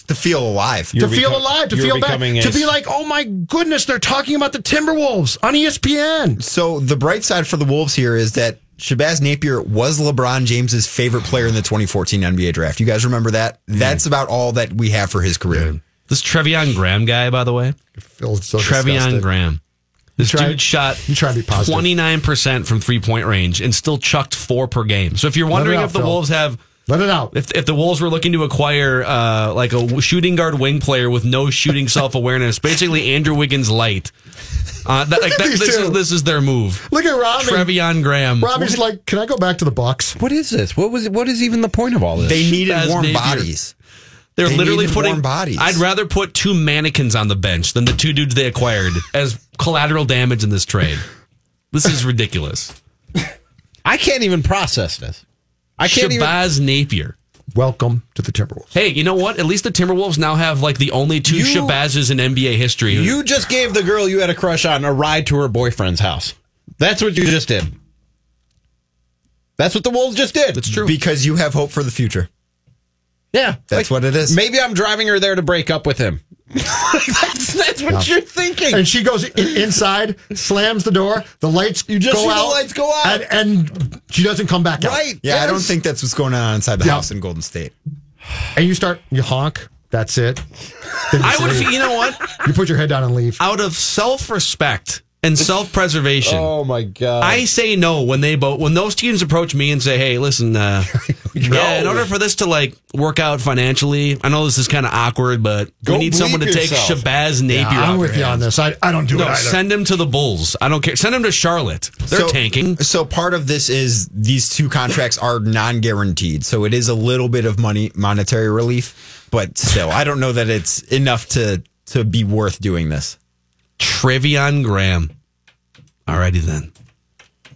Speaker 9: to feel alive.
Speaker 6: to feel alive, to feel back,
Speaker 5: a-
Speaker 6: to be like, oh my goodness, they're talking about the Timberwolves on ESPN.
Speaker 9: So the bright side for the Wolves here is that Shabazz Napier was LeBron James's favorite player in the 2014 NBA draft. You guys remember that? Hmm. That's about all that we have for his career.
Speaker 4: This Treveon Graham guy, by the way,
Speaker 6: Feels so
Speaker 4: Treveon
Speaker 6: disgusted.
Speaker 4: Graham. This
Speaker 6: try-
Speaker 4: dude shot
Speaker 6: you try to be positive.
Speaker 4: 29% from three point range and still chucked four per game. So if you're wondering
Speaker 6: out,
Speaker 4: if the
Speaker 6: Phil.
Speaker 4: Wolves have
Speaker 6: Let it out.
Speaker 4: if, if the Wolves were looking to acquire uh, like a shooting guard wing player with no shooting self awareness, basically Andrew Wiggins light. Uh, that, like, that,
Speaker 6: these
Speaker 4: this,
Speaker 6: two.
Speaker 4: is, this is their move.
Speaker 6: Look at Robbie.
Speaker 4: Treveon Graham.
Speaker 6: Robbie's like, can I go back to the Bucks?
Speaker 5: What is this? What was? What is even the point of all this?
Speaker 9: They needed
Speaker 4: Shabazz
Speaker 9: warm
Speaker 4: Napier.
Speaker 9: bodies.
Speaker 4: They're
Speaker 9: They
Speaker 4: literally putting
Speaker 9: warm bodies.
Speaker 4: I'd rather put two mannequins on the bench than the two dudes they acquired as collateral damage in this trade. This is ridiculous.
Speaker 5: I can't even process this. I can't even.
Speaker 4: Shabazz Napier.
Speaker 6: Welcome to the Timberwolves.
Speaker 4: Hey, you know what? At least the Timberwolves now have like the only two
Speaker 5: You-
Speaker 4: Shabazzes in NBA history.
Speaker 5: You just gave the girl you had a crush on a ride to her boyfriend's house. That's what you just did. That's what the Wolves just did.
Speaker 4: It's true.
Speaker 9: Because you have hope for the future.
Speaker 5: Yeah,
Speaker 9: That's what it is.
Speaker 5: Maybe I'm driving her there to break up with him. That's that's what you're thinking.
Speaker 6: And she goes in, inside, slams the door. The lights
Speaker 5: You just
Speaker 6: go
Speaker 5: see the lights go out.
Speaker 6: And, and she doesn't come back out.
Speaker 5: right?
Speaker 9: Yeah, I don't think that's what's going on inside the
Speaker 6: Yeah.
Speaker 9: house in Golden State.
Speaker 6: And you start, you honk. That's it.
Speaker 4: I would, you know what?
Speaker 6: You put your head down and leave.
Speaker 4: Out of self-respect and self-preservation,
Speaker 5: Oh my god!
Speaker 4: I say no when they both when those teams approach me and say, "Hey, listen, uh, yeah, in order for this to like work out financially, I know this is kind of awkward, but
Speaker 5: Go
Speaker 4: we need someone to
Speaker 5: bleep
Speaker 4: take. Shabazz Napier."
Speaker 6: Yeah, I'm
Speaker 4: off
Speaker 6: with
Speaker 4: your
Speaker 6: you on this. I, I don't do it
Speaker 4: No,
Speaker 6: either.
Speaker 4: send him to the Bulls. I don't care. Send him to Charlotte. They're
Speaker 9: so,
Speaker 4: tanking.
Speaker 9: So part of this is these two contracts are non-guaranteed. So it is a little bit of money monetary relief, but still, I don't know that it's enough to to be worth doing this.
Speaker 4: Treveon Graham. Alrighty then.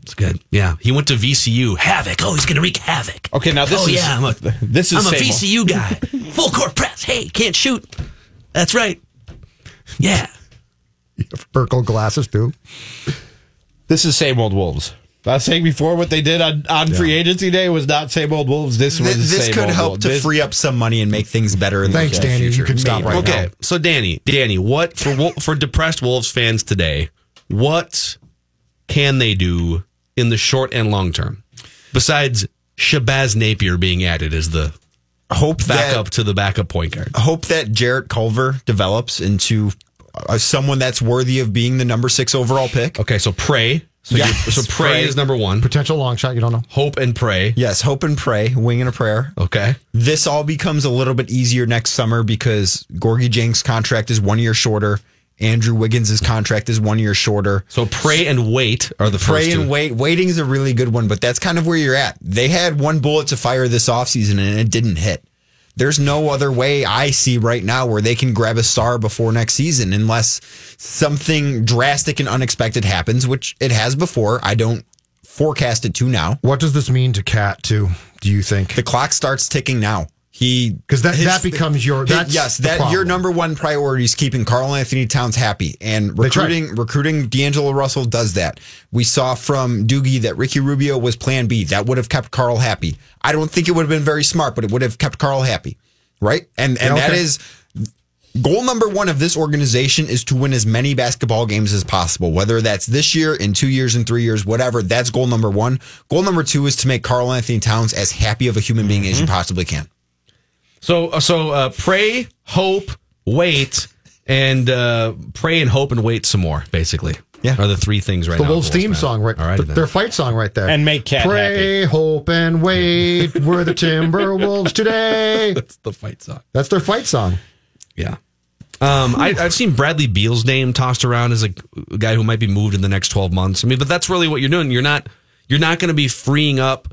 Speaker 4: It's good. Yeah, he went to VCU. Havoc. Oh, he's gonna wreak havoc.
Speaker 5: okay, now this
Speaker 4: oh
Speaker 5: is
Speaker 4: yeah, I'm a
Speaker 5: this is
Speaker 4: I'm a. VCU guy. Full court press. Hey, can't shoot. That's right. Yeah.
Speaker 6: You have Burkle glasses too.
Speaker 5: This is same old Wolves. I was saying before what they did on, on free agency day was not same old Wolves. This was
Speaker 9: This, this
Speaker 5: same
Speaker 9: could
Speaker 5: old
Speaker 9: help
Speaker 5: Wolves.
Speaker 9: to
Speaker 5: This-
Speaker 9: free up some money and make things better. In
Speaker 6: Thanks,
Speaker 9: the
Speaker 6: Danny. You
Speaker 9: future.
Speaker 6: can stop
Speaker 9: Maybe.
Speaker 6: right
Speaker 4: Okay, so Danny, Danny, what for for depressed Wolves fans today? What can they do in the short and long term besides Shabazz Napier being added as the
Speaker 9: Hope that
Speaker 4: backup to the backup point guard?
Speaker 9: hope that Jarrett Culver develops into uh, someone that's worthy of being the number six overall pick.
Speaker 4: Okay, so pray. So,
Speaker 9: Yes,
Speaker 4: you so pray,
Speaker 9: pray.
Speaker 4: is number one.
Speaker 6: Potential long shot. You don't know.
Speaker 4: Hope and pray.
Speaker 9: Yes, hope and pray, wing and a prayer.
Speaker 4: Okay.
Speaker 9: This all becomes a little bit easier next summer because Gorgui Dieng's contract is one year shorter. Andrew Wiggins' contract is one year shorter.
Speaker 4: So pray and wait are the
Speaker 9: Pray and wait. Waiting is a really good one, but that's kind of where you're at. They had one bullet to fire this offseason and it didn't hit. There's no other way I see right now where they can grab a star before next season unless something drastic and unexpected happens, which it has before. I don't forecast it to now.
Speaker 6: What does this mean to KAT too? Do you think?
Speaker 9: The clock starts ticking now. He
Speaker 6: Because that,
Speaker 9: his-
Speaker 6: that becomes your
Speaker 9: his-
Speaker 6: that's
Speaker 9: yes, that your number one priority is keeping Karl Anthony Towns happy, and recruiting recruiting D'Angelo Russell does that. We saw from Doogie that Ricky Rubio was Plan B. That would have kept Karl happy. I don't think it would have been very smart, but it would have kept Karl happy, right? And and
Speaker 6: Yeah, okay.
Speaker 9: is goal number one of this organization is to win as many basketball games as possible. Whether that's this year, in two years, in three years, whatever. That's goal number one. Goal number two is to make Karl Anthony Towns as happy of a human being
Speaker 6: Mm-hmm.
Speaker 9: as you possibly can.
Speaker 4: So uh, so uh, pray, hope, wait, and uh, pray and hope and wait some more. Basically,
Speaker 9: Yeah.
Speaker 4: are the three things right there?
Speaker 6: the
Speaker 4: now.
Speaker 6: Wolves theme
Speaker 4: man.
Speaker 6: song, right?
Speaker 4: All right,
Speaker 6: th- their fight song, right there.
Speaker 5: And make KAT
Speaker 6: Pray, hope, and wait. We're the Timberwolves today.
Speaker 4: that's the fight song.
Speaker 6: That's their fight song.
Speaker 4: Yeah. Um, I, I've seen Bradley Beal's name tossed around as a, a guy who might be moved in the next twelve months. I mean, but that's really what you're doing. You're not you're not going to be freeing up.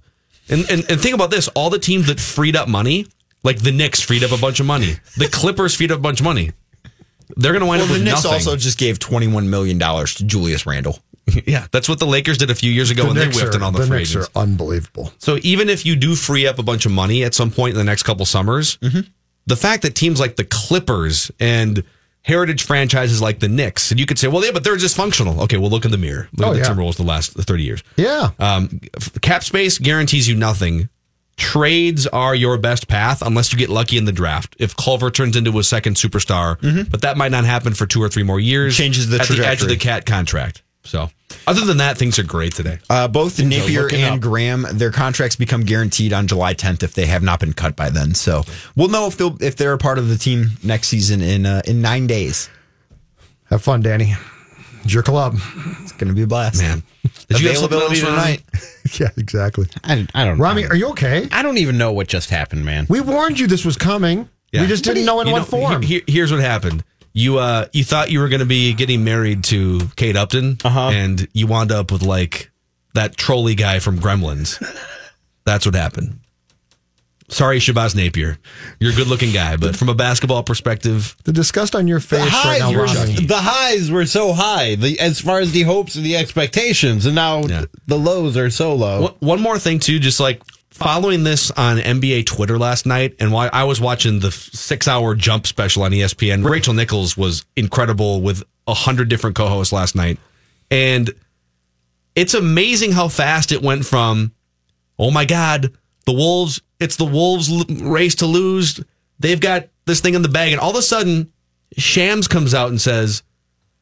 Speaker 4: And, and and think about this: all the teams that freed up money, like the Knicks freed up a bunch of money, the Clippers freed up a bunch of money. They're going to wind
Speaker 9: Well,
Speaker 4: up with
Speaker 9: the
Speaker 4: with
Speaker 9: Knicks
Speaker 4: nothing.
Speaker 9: also just gave $21 million to Julius Randle.
Speaker 4: yeah, that's what the Lakers did a few years ago
Speaker 6: The
Speaker 4: when they
Speaker 6: Knicks
Speaker 4: whiffed
Speaker 6: are,
Speaker 4: in all the,
Speaker 6: the
Speaker 4: free
Speaker 6: Knicks
Speaker 4: agents.
Speaker 6: are unbelievable.
Speaker 4: So even if you do free up a bunch of money at some point in the next couple summers,
Speaker 6: Mm-hmm.
Speaker 4: the fact that teams like the Clippers and heritage franchises like the Knicks, and you could say, well, yeah, but they're dysfunctional. functional. Okay, well, look in the mirror. Look
Speaker 6: Oh,
Speaker 4: at the
Speaker 6: yeah.
Speaker 4: Timberwolves the last 30 years.
Speaker 6: Yeah.
Speaker 4: Um, cap space guarantees you nothing. Trades are your best path unless you get lucky in the draft. If Culver turns into a second superstar, but that might not happen for two or three more years.
Speaker 9: Changes the
Speaker 4: at the edge of the KAT contract. So, other than that, things are great today.
Speaker 9: Uh, both Napier and
Speaker 5: up.
Speaker 9: Graham, their contracts become guaranteed on July 10th if they have not been cut by then. So we'll know if they'll if they're a part of the team next season in uh, in nine days.
Speaker 6: Have fun, Danny. It's your club.
Speaker 9: It's going to be a blast,
Speaker 4: Man, did you have something
Speaker 9: Availability
Speaker 4: else,
Speaker 9: tonight.
Speaker 6: yeah, exactly.
Speaker 5: I, I don't.
Speaker 6: Know.
Speaker 5: Rami,
Speaker 6: are you okay?
Speaker 5: I don't even know what just happened, man.
Speaker 6: We warned you this was coming.
Speaker 4: Yeah.
Speaker 6: We just didn't know in
Speaker 4: You
Speaker 6: what form.
Speaker 4: he- he- here's what happened. You uh, you thought you were going to be getting married to Kate Upton,
Speaker 5: Uh-huh.
Speaker 4: and you wound up with like that trolley guy from Gremlins. That's what happened. Sorry, Shabazz Napier. You're a good looking guy, but from a basketball perspective,
Speaker 6: the disgust on your
Speaker 5: The
Speaker 6: face right now,
Speaker 5: were, the highs were so high, the, as far as the hopes and the expectations, and now
Speaker 4: Yeah.
Speaker 5: the lows are so low.
Speaker 4: One- more thing, too, just like following this on NBA Twitter last night, and while I was watching the six hour jump special on ESPN, Rachel Nichols was incredible with a hundred different co hosts last night. And it's amazing how fast it went from, oh my God, the Wolves, it's the Wolves race to lose. They've got this thing in the bag. And all of a sudden, Shams comes out and says,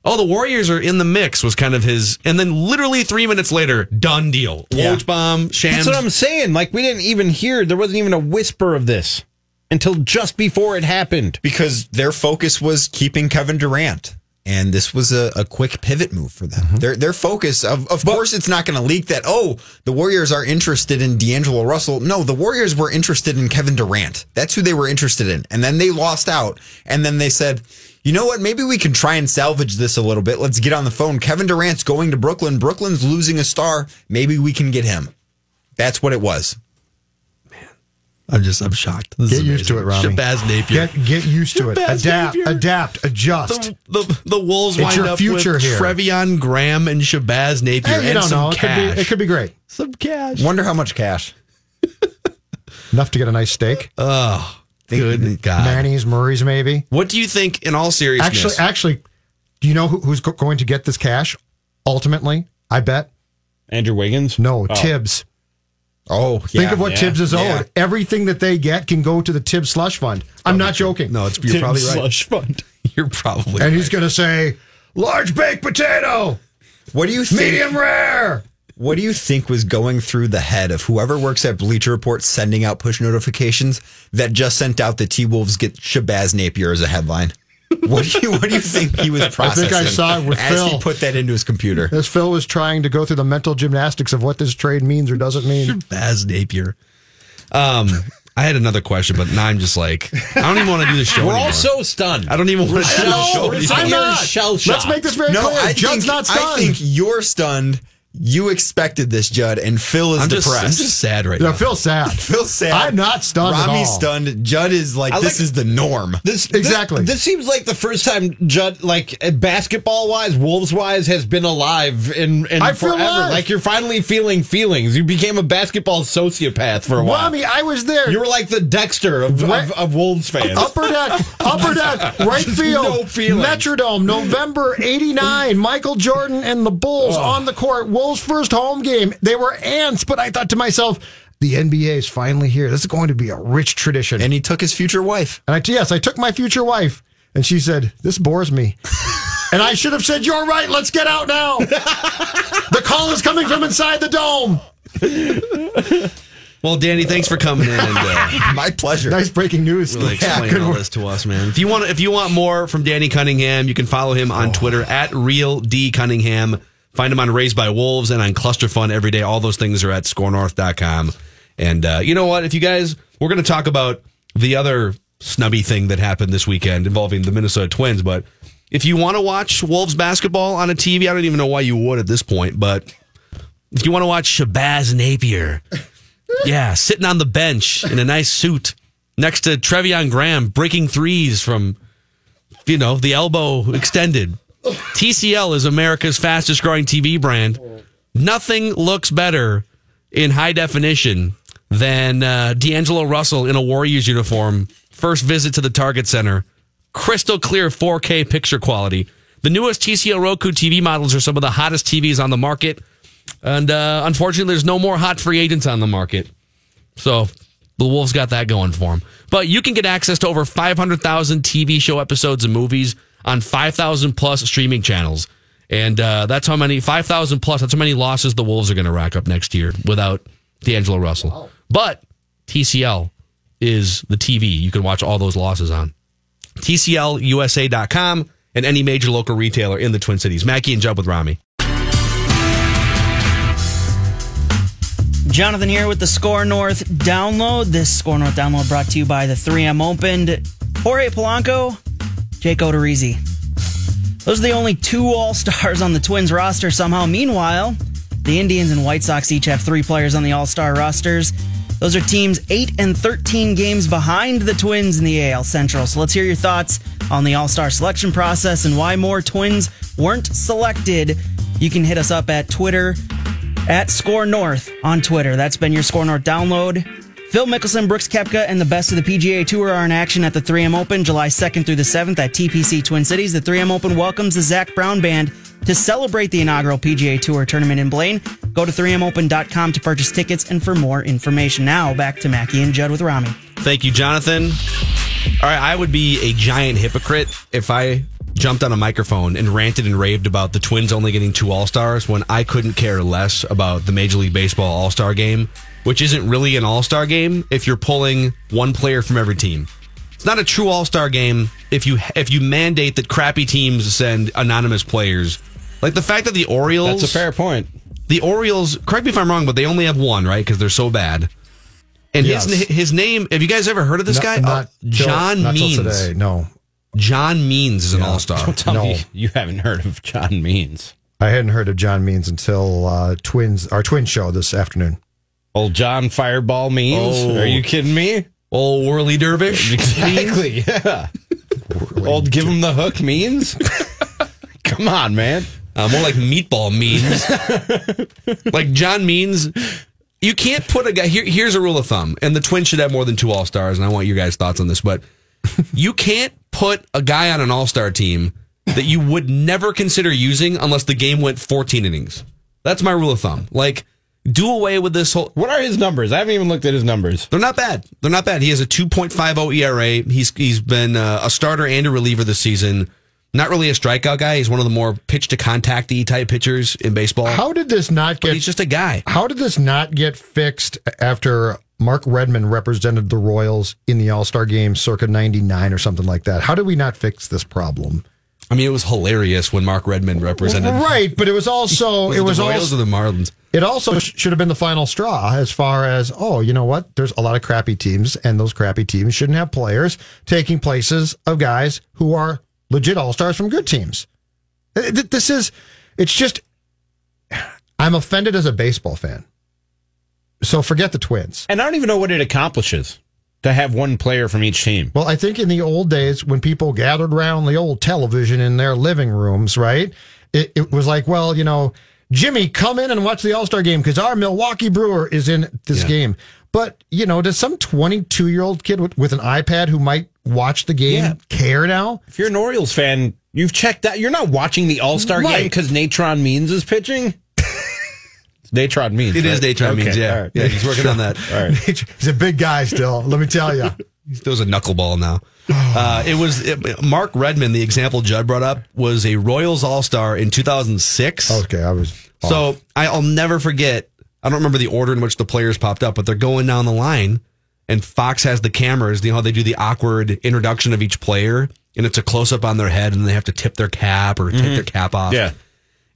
Speaker 4: Oh, the Warriors are in the mix was kind of his, and then literally three minutes later, done deal.
Speaker 9: Yeah.
Speaker 4: Woj bomb, Shams.
Speaker 5: That's what I'm saying. Like we didn't even hear. There wasn't even a whisper of this until just before it happened.
Speaker 9: because their focus was keeping Kevin Durant. And this was a, a quick pivot move for them. Mm-hmm. Their their focus, of of course, it's not going to leak that. Oh, the Warriors are interested in D'Angelo Russell. No, the Warriors were interested in Kevin Durant. That's who they were interested in. And then they lost out. And then they said, you know what? Maybe we can try and salvage this a little bit. Let's get on the phone. Kevin Durant's going to Brooklyn. Brooklyn's losing a star. Maybe we can get him. That's what it was.
Speaker 4: I'm just, I'm shocked. This
Speaker 6: Get
Speaker 4: is
Speaker 6: used to it,
Speaker 4: amazing.
Speaker 6: Rami.
Speaker 4: Shabazz Napier.
Speaker 6: Get get used to it. Adapt,
Speaker 4: Napier.
Speaker 6: adapt, adjust.
Speaker 4: the, the, the Wolves
Speaker 6: It's
Speaker 4: wind
Speaker 6: your
Speaker 4: up
Speaker 6: future
Speaker 4: with
Speaker 6: here.
Speaker 4: Treveon Graham and Shabazz Napier
Speaker 6: Hey, you
Speaker 4: and
Speaker 6: don't
Speaker 4: some
Speaker 6: know. It could,
Speaker 4: cash.
Speaker 6: be, it could be great.
Speaker 4: some cash.
Speaker 9: Wonder how much cash.
Speaker 6: Enough to get a nice steak.
Speaker 4: Oh, good God.
Speaker 6: Manny's, Murray's, maybe.
Speaker 4: What do you think, in all seriousness?
Speaker 6: Actually, actually, do you know who, who's go- going to get this cash? Ultimately, I bet.
Speaker 5: Andrew Wiggins.
Speaker 6: No, oh. Thibs.
Speaker 9: Oh,
Speaker 6: Think of what
Speaker 5: yeah,
Speaker 6: Thibs is
Speaker 9: yeah.
Speaker 6: owed. Everything that they get can go to the Thibs slush fund. I'm oh, not joking.
Speaker 4: no, it's, you're probably right.
Speaker 5: Slush fund.
Speaker 4: You're probably
Speaker 6: And
Speaker 4: right.
Speaker 6: he's going to say, large baked potato,
Speaker 9: What do you think?
Speaker 6: medium rare.
Speaker 9: What do you think was going through the head of whoever works at Bleacher Report sending out push notifications that just sent out the T Wolves get Shabazz Napier as a headline? What do you What do you think he was processing?
Speaker 6: I think I saw it with
Speaker 9: as
Speaker 6: Phil.
Speaker 9: he put that into his computer.
Speaker 6: As Phil was trying to go through the mental gymnastics of what this trade means or doesn't mean.
Speaker 4: Baz Napier. Um, I had another question, but now I'm just like, I don't even want to do the show
Speaker 5: We're
Speaker 4: anymore.
Speaker 5: all so stunned.
Speaker 4: I don't even want to do the show
Speaker 5: No,
Speaker 4: anymore.
Speaker 6: I'm not.
Speaker 5: shell-shocked.
Speaker 6: Let's make this very
Speaker 9: No,
Speaker 6: clear.
Speaker 9: I
Speaker 6: Judd's
Speaker 9: think,
Speaker 6: not stunned.
Speaker 9: I think you're stunned. You expected this, Judd, and Phil is
Speaker 4: I'm just,
Speaker 9: depressed.
Speaker 4: I'm just sad right
Speaker 6: no,
Speaker 4: now.
Speaker 6: Phil's sad.
Speaker 9: Phil's sad.
Speaker 6: I'm not stunned at
Speaker 9: Rami's
Speaker 6: all.
Speaker 9: stunned. Judd is like,
Speaker 5: I
Speaker 9: this
Speaker 5: like-
Speaker 9: is the norm.
Speaker 5: This
Speaker 6: Exactly.
Speaker 5: This, this seems like the first time Judd, like eh, basketball wise, Wolves wise, has been alive in, in
Speaker 6: I feel
Speaker 5: forever.
Speaker 6: alive.
Speaker 5: Like you're finally feeling feelings. You became a basketball sociopath for a while.
Speaker 6: Rami, I was there.
Speaker 5: you were like the Dexter of,
Speaker 6: What?
Speaker 5: of, of Wolves fans.
Speaker 6: Upper deck, upper deck, right
Speaker 5: Just
Speaker 6: field,
Speaker 5: no feeling.
Speaker 6: Metrodome, November '89. Michael Jordan and the Bulls
Speaker 5: Oh.
Speaker 6: on the court. Wolves' first home game. They were ants, but I thought to myself, the NBA is finally here. This is going to be a rich tradition.
Speaker 9: And he took his future wife.
Speaker 6: And I, yes, I took my future wife, and she said, "This bores me." and I should have said, "You're right. Let's get out now." the call is coming from inside the dome.
Speaker 4: Well, Danny, thanks for coming in and uh,
Speaker 9: My pleasure.
Speaker 6: Nice breaking news.
Speaker 4: really explaining all this to us, man. If you want, if you want more from Danny Cunningham, you can follow him on Twitter at real d cunningham. Find him on Raised by Wolves and on Cluster Fun every day. All those things are at skornorth.com. And uh, you know what? If you guys, we're going to talk about the other snubby thing that happened this weekend involving the Minnesota Twins. But if you want to watch Wolves basketball on a TV, I don't even know why you would at this point. But if you want to watch Shabazz Napier, yeah, sitting on the bench in a nice suit next to Treveon Graham breaking threes from, you know, the elbow extended. TCL is America's fastest growing TV brand. Nothing looks better in high definition than uh, D'Angelo Russell in a Warriors uniform. First visit to the Target Center. Crystal clear 4K picture quality. The newest TCL Roku TV models are some of the hottest TVs on the market. And uh, unfortunately, there's no more hot free agents on the market. So the Wolves got that going for them. But you can get access to over 500,000 TV show episodes and movies on 5,000 plus streaming channels. And uh, that's how many, 5,000 plus, that's how many losses the Wolves are going to rack up next year without D'Angelo Russell. But TCL is the TV you can watch all those losses on. TCLUSA.com and any major local retailer in the Twin Cities. Mackey and Judd with Rami.
Speaker 8: Jonathan here with the SKOR North download. This SKOR North download brought to you by the 3M Opened. Jorge Polanco, Jake Odorizzi. Those are the only two All Stars on the Twins roster somehow. Meanwhile, the Indians and White Sox each have three players on the All Star rosters. Those are teams 8 and 13 games behind the Twins in the AL Central. So let's hear your thoughts on the All Star selection process and why more Twins weren't selected. You can hit us up at Twitter at SKOR North on Twitter. That's been your SKOR North download. Phil Mickelson, Brooks Koepka, and the best of the PGA Tour are in action at the 3M Open July 2nd through the 7th at TPC Twin Cities. The 3M Open welcomes the Zac Brown Band to celebrate the inaugural PGA Tour tournament in Blaine. Go to 3mopen.com to purchase tickets and for more information. Now, back to Mackey and Judd with Rami.
Speaker 4: Thank you, Jonathan. All right, I would be a giant hypocrite if I jumped on a microphone and ranted and raved about the Twins only getting two All Stars when I couldn't care less about the Major League Baseball All Star game, which isn't really an All Star game if you're pulling one player from every team. It's not a true All Star game if you if you mandate that crappy teams send anonymous players. Like the fact that the Orioles.
Speaker 5: That's a fair point.
Speaker 4: The Orioles, correct me if I'm wrong, but they only have one, right? Because they're so bad. And
Speaker 6: Yes.
Speaker 4: his his name. Have you guys ever heard of this
Speaker 6: Not-
Speaker 4: guy?
Speaker 6: not
Speaker 4: Oh, John
Speaker 6: not till
Speaker 4: Means.
Speaker 6: today. No,
Speaker 4: John Means is an all star.
Speaker 5: Don't tell
Speaker 6: No.
Speaker 5: me you haven't heard of John Means.
Speaker 6: I hadn't heard of John Means until uh, Twins, our twin show this afternoon.
Speaker 5: Old John Fireball Means.
Speaker 4: Oh.
Speaker 5: Are you kidding me?
Speaker 4: Old Whirly Dervish.
Speaker 5: Exactly. Yeah. Old give him the hook means. Come on, man.
Speaker 4: Uh, more like meatball means. like John Means. You can't put a guy here. Here's a rule of thumb, and the Twins should have more than two All Stars. And I want your guys' thoughts on this, but you can't put a guy on an All Star team that you would never consider using unless the game went 14 innings. That's my rule of thumb. Like, do away with this whole.
Speaker 5: What are his numbers? I haven't even looked at his numbers.
Speaker 4: They're not bad. They're not bad. He has a 2.50 ERA. He's he's been uh, a starter and a reliever this season. Not really a strikeout guy. He's one of the more pitch to contact type pitchers in baseball.
Speaker 6: How did this not
Speaker 4: But
Speaker 6: get?
Speaker 4: he's just a guy.
Speaker 6: How did this not get fixed after Mark Redman represented the Royals in the All Star game circa '99 or something like that? How did we not fix this problem?
Speaker 4: I mean, it was hilarious when Mark Redman represented.
Speaker 6: Right, but it was also
Speaker 4: Was
Speaker 6: it
Speaker 4: it
Speaker 6: was
Speaker 4: the Royals
Speaker 6: also
Speaker 4: or the Marlins?
Speaker 6: it also sh- should have been the final straw as far as oh you know what there's a lot of crappy teams and those crappy teams shouldn't have players taking places of guys who are legit all stars from good teams Th- th- this is it's just i'm offended as a baseball fan so forget the twins
Speaker 5: And I don't even know what it accomplishes to have one player from each team.
Speaker 6: well i think in the old days when people gathered around the old television in their living rooms right it, it was like well you know jimmy come in and watch the all-star game because our milwaukee brewer is in this
Speaker 4: Yeah.
Speaker 6: game but you know does some 22 year old kid with, with an ipad who might watch the game
Speaker 5: Yeah.
Speaker 6: care now
Speaker 5: If you're an Orioles fan, you've checked out. You're not watching the All Star game because Natrone Means is pitching. It's Natrone Means.
Speaker 4: It is
Speaker 5: right?
Speaker 4: Natrone Means, yeah.
Speaker 5: all right.
Speaker 4: Yeah, he's working on that.
Speaker 5: All right.
Speaker 6: he's a big guy still let me tell you
Speaker 4: He throws a knuckleball now. Uh, it was it, Mark Redman, the example Judd brought up, was a Royals All Star in 2006.
Speaker 6: okay i was
Speaker 4: So I- I'll never forget. I don't remember the order in which the players popped up, but they're going down the line, and Fox has the cameras. You know how they do the awkward introduction of each player, and it's a close up on their head, and they have to tip their cap or take their cap off.
Speaker 5: Yeah.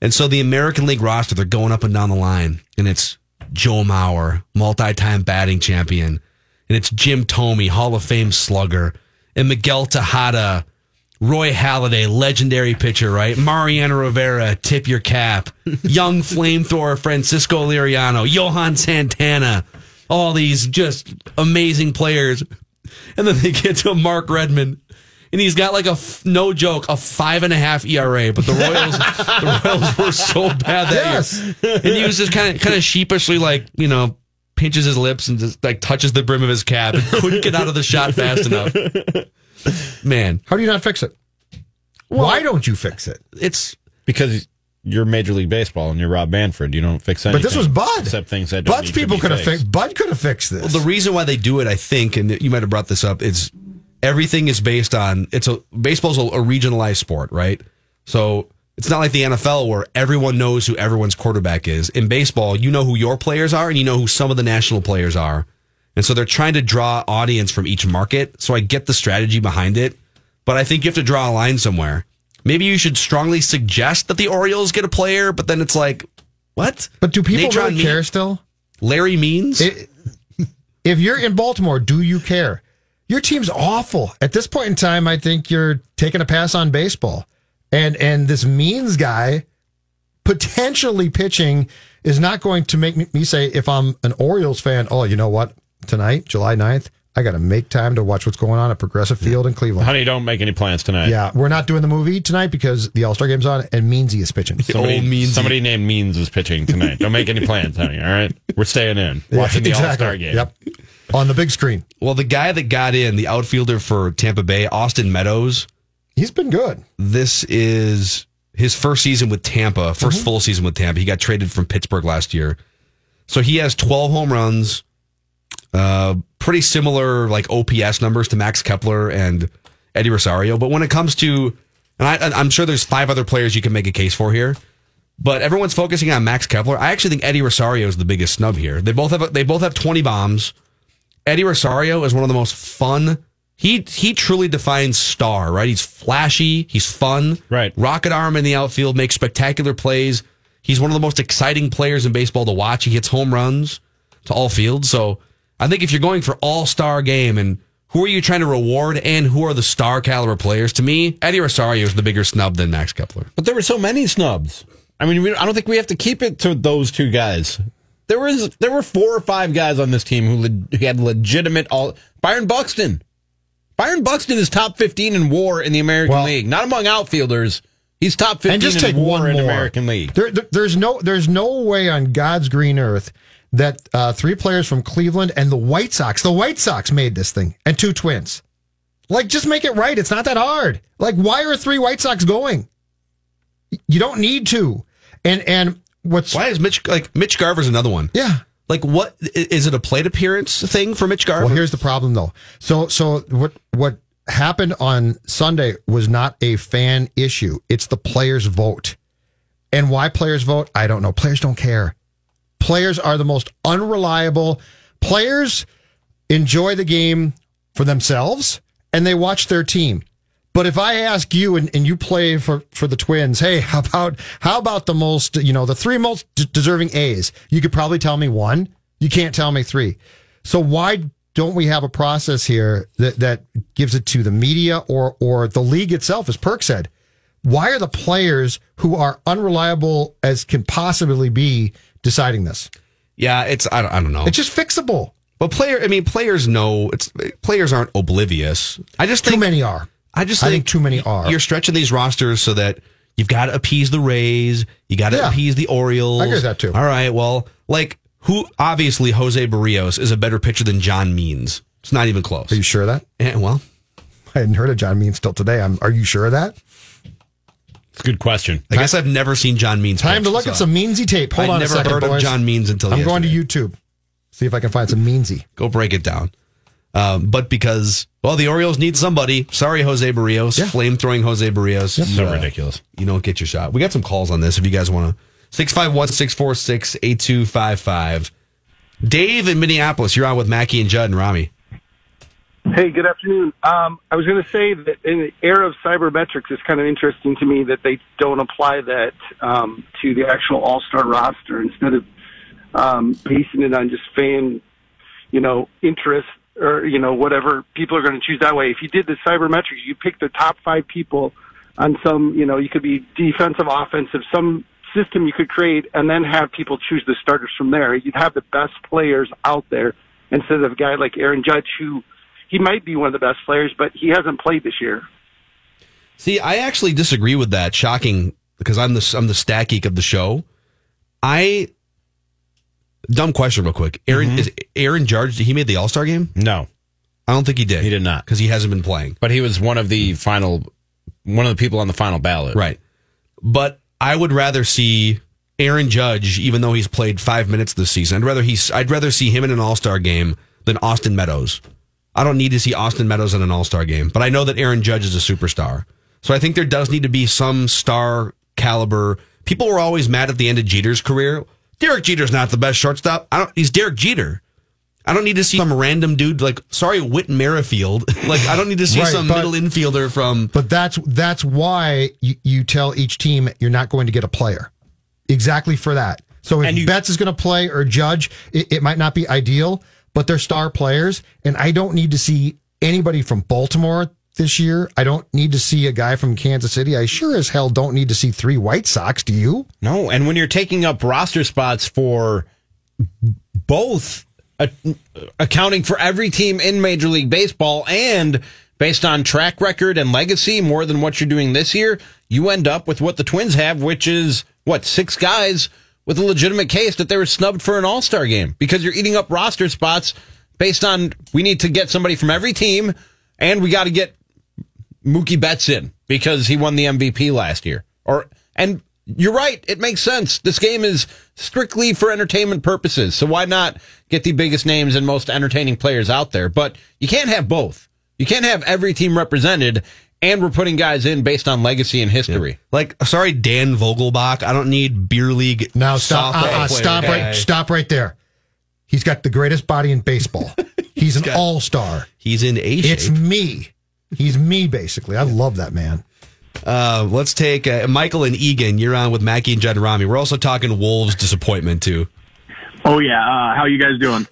Speaker 4: And so the American League roster, they're going up and down the line, and it's Joe Mauer, multi-time batting champion, and it's Jim Thome, Hall of Fame slugger, and Miguel Tejada, Roy Halladay, legendary pitcher, right? Mariano Rivera, tip your cap. Young flamethrower Francisco Liriano, Johan Santana, all these just amazing players. And then they get to Mark Redman. And he's got like a no joke a five and a half ERA, but the Royals the Royals were so bad that
Speaker 6: Yes.
Speaker 4: year. And he was just kind of kind of sheepishly like you know pinches his lips and just like touches the brim of his cap and couldn't get out of the shot fast enough. Man,
Speaker 6: how do you not fix it why don't you fix it
Speaker 4: it's
Speaker 5: Because you're Major League Baseball and you're Rob Manfred. You don't fix anything.
Speaker 6: But this was Bud.
Speaker 5: Except things that don't
Speaker 6: Bud's
Speaker 5: need
Speaker 6: people could have
Speaker 5: fixed.
Speaker 6: fixed. Bud could have fixed this.
Speaker 4: Well, the reason why they do it, I think, and you might have brought this up, is everything is based on it's a baseball's a, a regionalized sport, right? So it's not like the NFL where everyone knows who everyone's quarterback is. In baseball, you know who your players are and you know who some of the national players are. And so they're trying to draw audience from each market. So I get the strategy behind it, but I think you have to draw a line somewhere. Maybe you should strongly suggest that the Orioles get a player, but then it's like, what?
Speaker 6: but do people
Speaker 4: Natron
Speaker 6: really
Speaker 4: Mean-
Speaker 6: care still?
Speaker 4: Larry Means?
Speaker 6: It- if you're in Baltimore, do you care? Your team's awful. At this point in time, I think you're taking a pass on baseball. And and this means guy potentially pitching is not going to make me, say if I'm an Orioles fan, oh, you know what? Tonight, July 9th, I got to make time to watch what's going on at Progressive Field in Cleveland.
Speaker 5: Honey, don't make any plans tonight.
Speaker 6: Yeah, we're not doing the movie tonight because the All Star game's on and Meansy is pitching.
Speaker 5: Somebody,
Speaker 4: Old Meansy.
Speaker 5: somebody named Means is pitching tonight. Don't make any plans, honey. All right, we're staying in, watching the
Speaker 6: exactly.
Speaker 5: All Star game.
Speaker 6: Yep, on the big screen.
Speaker 4: Well, the guy that got in, the outfielder for Tampa Bay, Austin Meadows,
Speaker 6: He's been good.
Speaker 4: this is his first season with Tampa, 1st
Speaker 6: Mm-hmm.
Speaker 4: full season with Tampa. He got traded from Pittsburgh last year. So he has 12 home runs, uh, pretty similar like OPS numbers to Max Kepler and Eddie Rosario. But when it comes to, and I, I'm sure there's five other players you can make a case for here, but everyone's focusing on Max Kepler. I actually think Eddie Rosario is the biggest snub here. They both have they both have 20 bombs. Eddie Rosario is one of the most fun. He he truly defines star, right? He's flashy, he's fun,
Speaker 5: Right.
Speaker 4: Rocket arm in the outfield, makes spectacular plays. He's one of the most exciting players in baseball to watch. He hits home runs to all fields. So I think if you're going for all star game and who are you trying to reward and who are the star caliber players? To me, Eddie Rosario is the bigger snub than Max Kepler.
Speaker 5: But there were so many snubs. I mean, we, I don't think we have to keep it to those two guys. There was there were four or five guys on this team who, le- who had legitimate all. Byron Buxton. Byron Buxton is top fifteen in WAR in the American
Speaker 6: Well-
Speaker 5: League, not among outfielders. He's top fifteen
Speaker 6: and just
Speaker 5: in
Speaker 6: take
Speaker 5: WAR
Speaker 6: one
Speaker 5: in
Speaker 6: more.
Speaker 5: American League.
Speaker 6: There, there- there's no, there's no way on God's green earth that uh, three players from Cleveland and the White Sox, the White Sox made this thing, and two twins. Like, just make it right. It's not that hard. Like, why are three White Sox going? You don't need to. And and what's
Speaker 4: Why is Mitch like Mitch Garver's another one?
Speaker 6: yeah.
Speaker 4: Like what is it a plate appearance thing for Mitch Garver?
Speaker 6: Well, here's the problem though. So so what what happened on Sunday was not a fan issue. It's the players vote. And why players vote? I don't know. Players don't care. Players are the most unreliable. Players enjoy the game for themselves and they watch their team. But if I ask you and, and you play for, for the Twins, hey, how about how about the most you know the three most d- deserving A's? You could probably tell me one. You can't tell me three. So why don't we have a process here that that gives it to the media or or the league itself, as Perk said? Why are the players who are unreliable as can possibly be deciding this?
Speaker 4: yeah, it's I don't, I don't know.
Speaker 6: It's just fixable.
Speaker 4: But player, I mean, players know it's players aren't oblivious. I just
Speaker 6: Too
Speaker 4: think
Speaker 6: many are.
Speaker 4: I just
Speaker 6: I
Speaker 4: think,
Speaker 6: think too many are.
Speaker 4: You're stretching these rosters so that you've got to appease the Rays, you got to
Speaker 6: Yeah.
Speaker 4: appease the Orioles.
Speaker 6: I with that, too.
Speaker 4: All right, well, like who? Obviously, Jose Berrios is a better pitcher than John Means. It's not even close.
Speaker 6: Are you sure of that?
Speaker 4: Eh, well,
Speaker 6: I hadn't heard of John Means till today. I'm, are you sure of that?
Speaker 5: It's a good question.
Speaker 4: I guess I've never seen John Means.
Speaker 6: Time
Speaker 4: pitch,
Speaker 6: to look
Speaker 4: so
Speaker 6: at some Meansy tape. Hold
Speaker 4: I'd
Speaker 6: on
Speaker 4: never
Speaker 6: a second,
Speaker 4: heard
Speaker 6: boys.
Speaker 4: of John Means until
Speaker 6: I'm going to. YouTube. See if I can find some Meansy.
Speaker 4: Go break it down. Um, but because well, the Orioles need somebody. Sorry, Jose Berrios,
Speaker 6: Yeah.
Speaker 4: flame throwing Jose Berrios.
Speaker 5: So
Speaker 4: Uh,
Speaker 5: ridiculous.
Speaker 4: you don't get your shot. We got some calls on this if you guys want to. 651 646 8255. Dave in Minneapolis, you're on with Mackey and Judd and Rami.
Speaker 10: Hey, good afternoon. Um, I was going to say that in the era of sabermetrics, it's kind of interesting to me that they don't apply that um, to the actual All Star roster instead of um, basing it on just fan, you know, interest or you know whatever people are going to choose that way. If you did the sabermetrics, you pick the top five people on some, you know, you could be defensive, offensive, some system you could create, and then have people choose the starters from there. You'd have the best players out there instead of a guy like Aaron Judge who he might be one of the best players, but he hasn't played this year.
Speaker 4: See, I actually disagree with that. Shocking because I'm the I'm the stat geek of the show. I dumb question, real quick. Aaron mm-hmm. is Aaron Judge? Did he made the All Star game.
Speaker 5: No,
Speaker 4: I don't think he did.
Speaker 5: He did not.
Speaker 4: because he hasn't been playing.
Speaker 5: but he was one of the final, one of the people on the final ballot.
Speaker 4: Right. But I would rather see Aaron Judge, even though he's played five minutes this season. I'd rather he's I'd rather see him in an All Star game than Austin Meadows. I don't need to see Austin Meadows in an All Star game, but I know that Aaron Judge is a superstar. So I think there does need to be some star caliber. People were always mad at the end of Jeter's career. Derek Jeter's not the best shortstop. I don't, he's Derek Jeter. I don't need to see some random dude like sorry Whit Merrifield. like I don't need to see
Speaker 6: Right,
Speaker 4: some
Speaker 6: but-
Speaker 4: middle infielder from
Speaker 6: But that's that's why you, you tell each team you're not going to get a player. Exactly for that. So if Betts is going to play or Judge, it, it might not be ideal, but they're star players, and I don't need to see anybody from Baltimore this year. I don't need to see a guy from Kansas City. I sure as hell don't need to see three White Sox. Do you?
Speaker 5: No, and when you're taking up roster spots for both uh, accounting for every team in Major League Baseball and based on track record and legacy more than what you're doing this year, you end up with what the Twins have, which is what six guys with a legitimate case that they were snubbed for an All Star game because you're eating up roster spots based on we need to get somebody from every team and we got to get Mookie Betts in because he won the MVP last year. Or and you're right, it makes sense. This game is strictly for entertainment purposes. So why not get the biggest names and most entertaining players out there? But you can't have both. You can't have every team represented and we're putting guys in based on legacy and history.
Speaker 4: like sorry Dan Vogelbach. I don't need beer league.
Speaker 6: Now stop. Uh, uh, stop
Speaker 4: guy.
Speaker 6: right. Stop right there. He's got the greatest body in baseball. He's an all star.
Speaker 4: He's in A
Speaker 6: It's me. He's me, basically. I love that man.
Speaker 4: Uh, let's take uh, Michael and Eagan. You're on with Mackey and Judd Rami. We're also talking Wolves disappointment too.
Speaker 11: Oh yeah, uh, how you guys doing?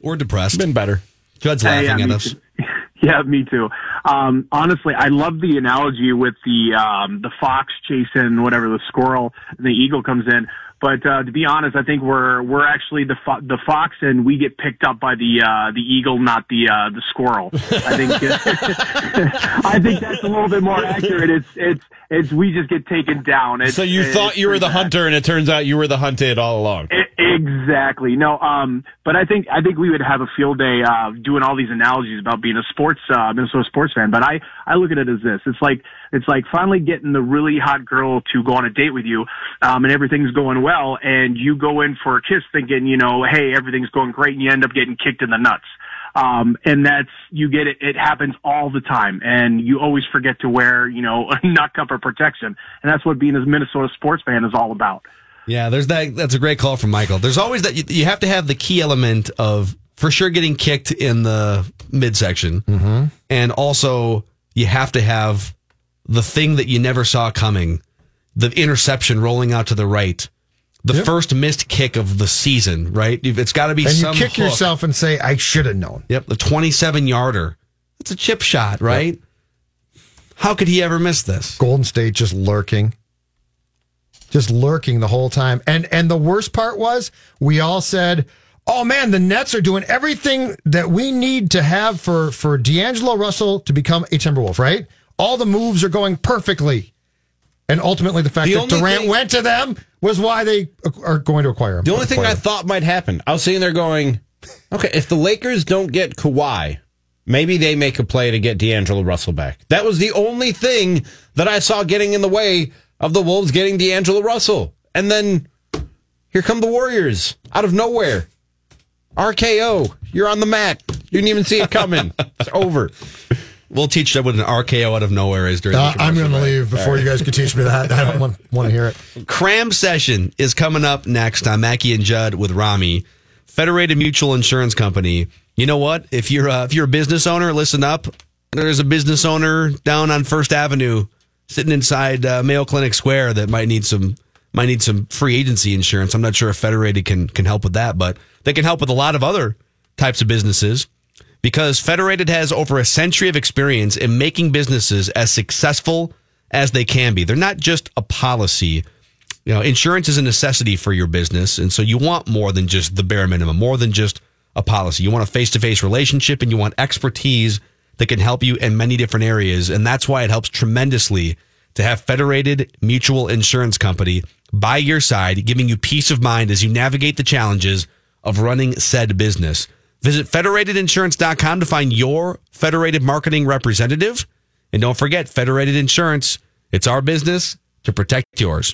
Speaker 4: We're depressed.
Speaker 5: Been better.
Speaker 4: Judd's
Speaker 11: Hey,
Speaker 4: laughing
Speaker 11: yeah,
Speaker 4: at us.
Speaker 11: too. Yeah, me too. Um, honestly, I love the analogy with the um, the fox chasing whatever the squirrel, and the eagle comes in. But uh, to be honest, I think we're we're actually the fo- the fox, and we get picked up by the uh, the eagle, not the uh, the squirrel. I think I think that's a little bit more accurate. It's it's it's we just get taken down. It's,
Speaker 5: so you thought you were the
Speaker 11: bad.
Speaker 5: hunter and it turns out you were the hunted all along.
Speaker 11: E- Exactly. No, um, but I think I think we would have a field day uh, doing all these analogies about being a sports uh, Minnesota sports fan. But I I look at it as this: it's like it's like finally getting the really hot girl to go on a date with you, um, and everything's going well, and you go in for a kiss thinking you know, hey, everything's going great, and you end up getting kicked in the nuts. Um, and that's, you get it, it happens all the time. And you always forget to wear, you know, a nut cover protection. And that's what being a Minnesota sports fan is all about.
Speaker 4: Yeah, there's that. That's a great call from Michael. There's always that. You, you have to have the key element of for sure getting kicked in the midsection,
Speaker 6: Mm-hmm.
Speaker 4: and also you have to have the thing that you never saw coming, the interception rolling out to the right, the
Speaker 6: Yep.
Speaker 4: first missed kick of the season. Right, it's got to be
Speaker 6: And you kick
Speaker 4: hook.
Speaker 6: yourself and say, I should have known.
Speaker 4: Yep, the 27 yarder. It's a chip shot, right? How could he ever miss this?
Speaker 6: Golden State just lurking. Just lurking the whole time. And and the worst part was we all said, "Oh man, the Nets are doing everything that we need to have for for D'Angelo Russell to become a Timberwolf, right? All the moves are going perfectly." And ultimately the fact
Speaker 5: The
Speaker 6: that Durant
Speaker 5: thing-
Speaker 6: went to them was why they are going to acquire him.
Speaker 5: The only thing I thought might happen, I was sitting there going, okay, if the Lakers don't get Kawhi, maybe they make a play to get D'Angelo Russell back. That was the only thing that I saw getting in the way of the Wolves getting D'Angelo Russell. And then here come the Warriors out of nowhere. RKO, you're on the mat. You didn't even see it coming. it's over.
Speaker 4: We'll teach them what an RKO out of nowhere is during
Speaker 6: Uh, I'm going to leave before you guys can teach me that. I don't want, want to hear it.
Speaker 4: Cram session is coming up next on Mackey and Judd with Rami, Federated Mutual Insurance Company. You know what? If you're a, if you're a business owner, listen up. There's a business owner down on First Avenue, sitting inside uh, Mayo Clinic Square that might need some might need some free agency insurance. I'm not sure if Federated can can help with that, but they can help with a lot of other types of businesses because Federated has over a century of experience in making businesses as successful as they can be. They're not just a policy. You know, insurance is a necessity for your business, and so you want more than just the bare minimum, more than just a policy. You want a face-to-face relationship and you want expertise that can help you in many different areas, and that's why it helps tremendously to have Federated Mutual Insurance Company by your side, giving you peace of mind as you navigate the challenges of running said business. Visit federatedinsurance.com to find your Federated marketing representative. And don't forget, Federated Insurance, it's our business to protect yours.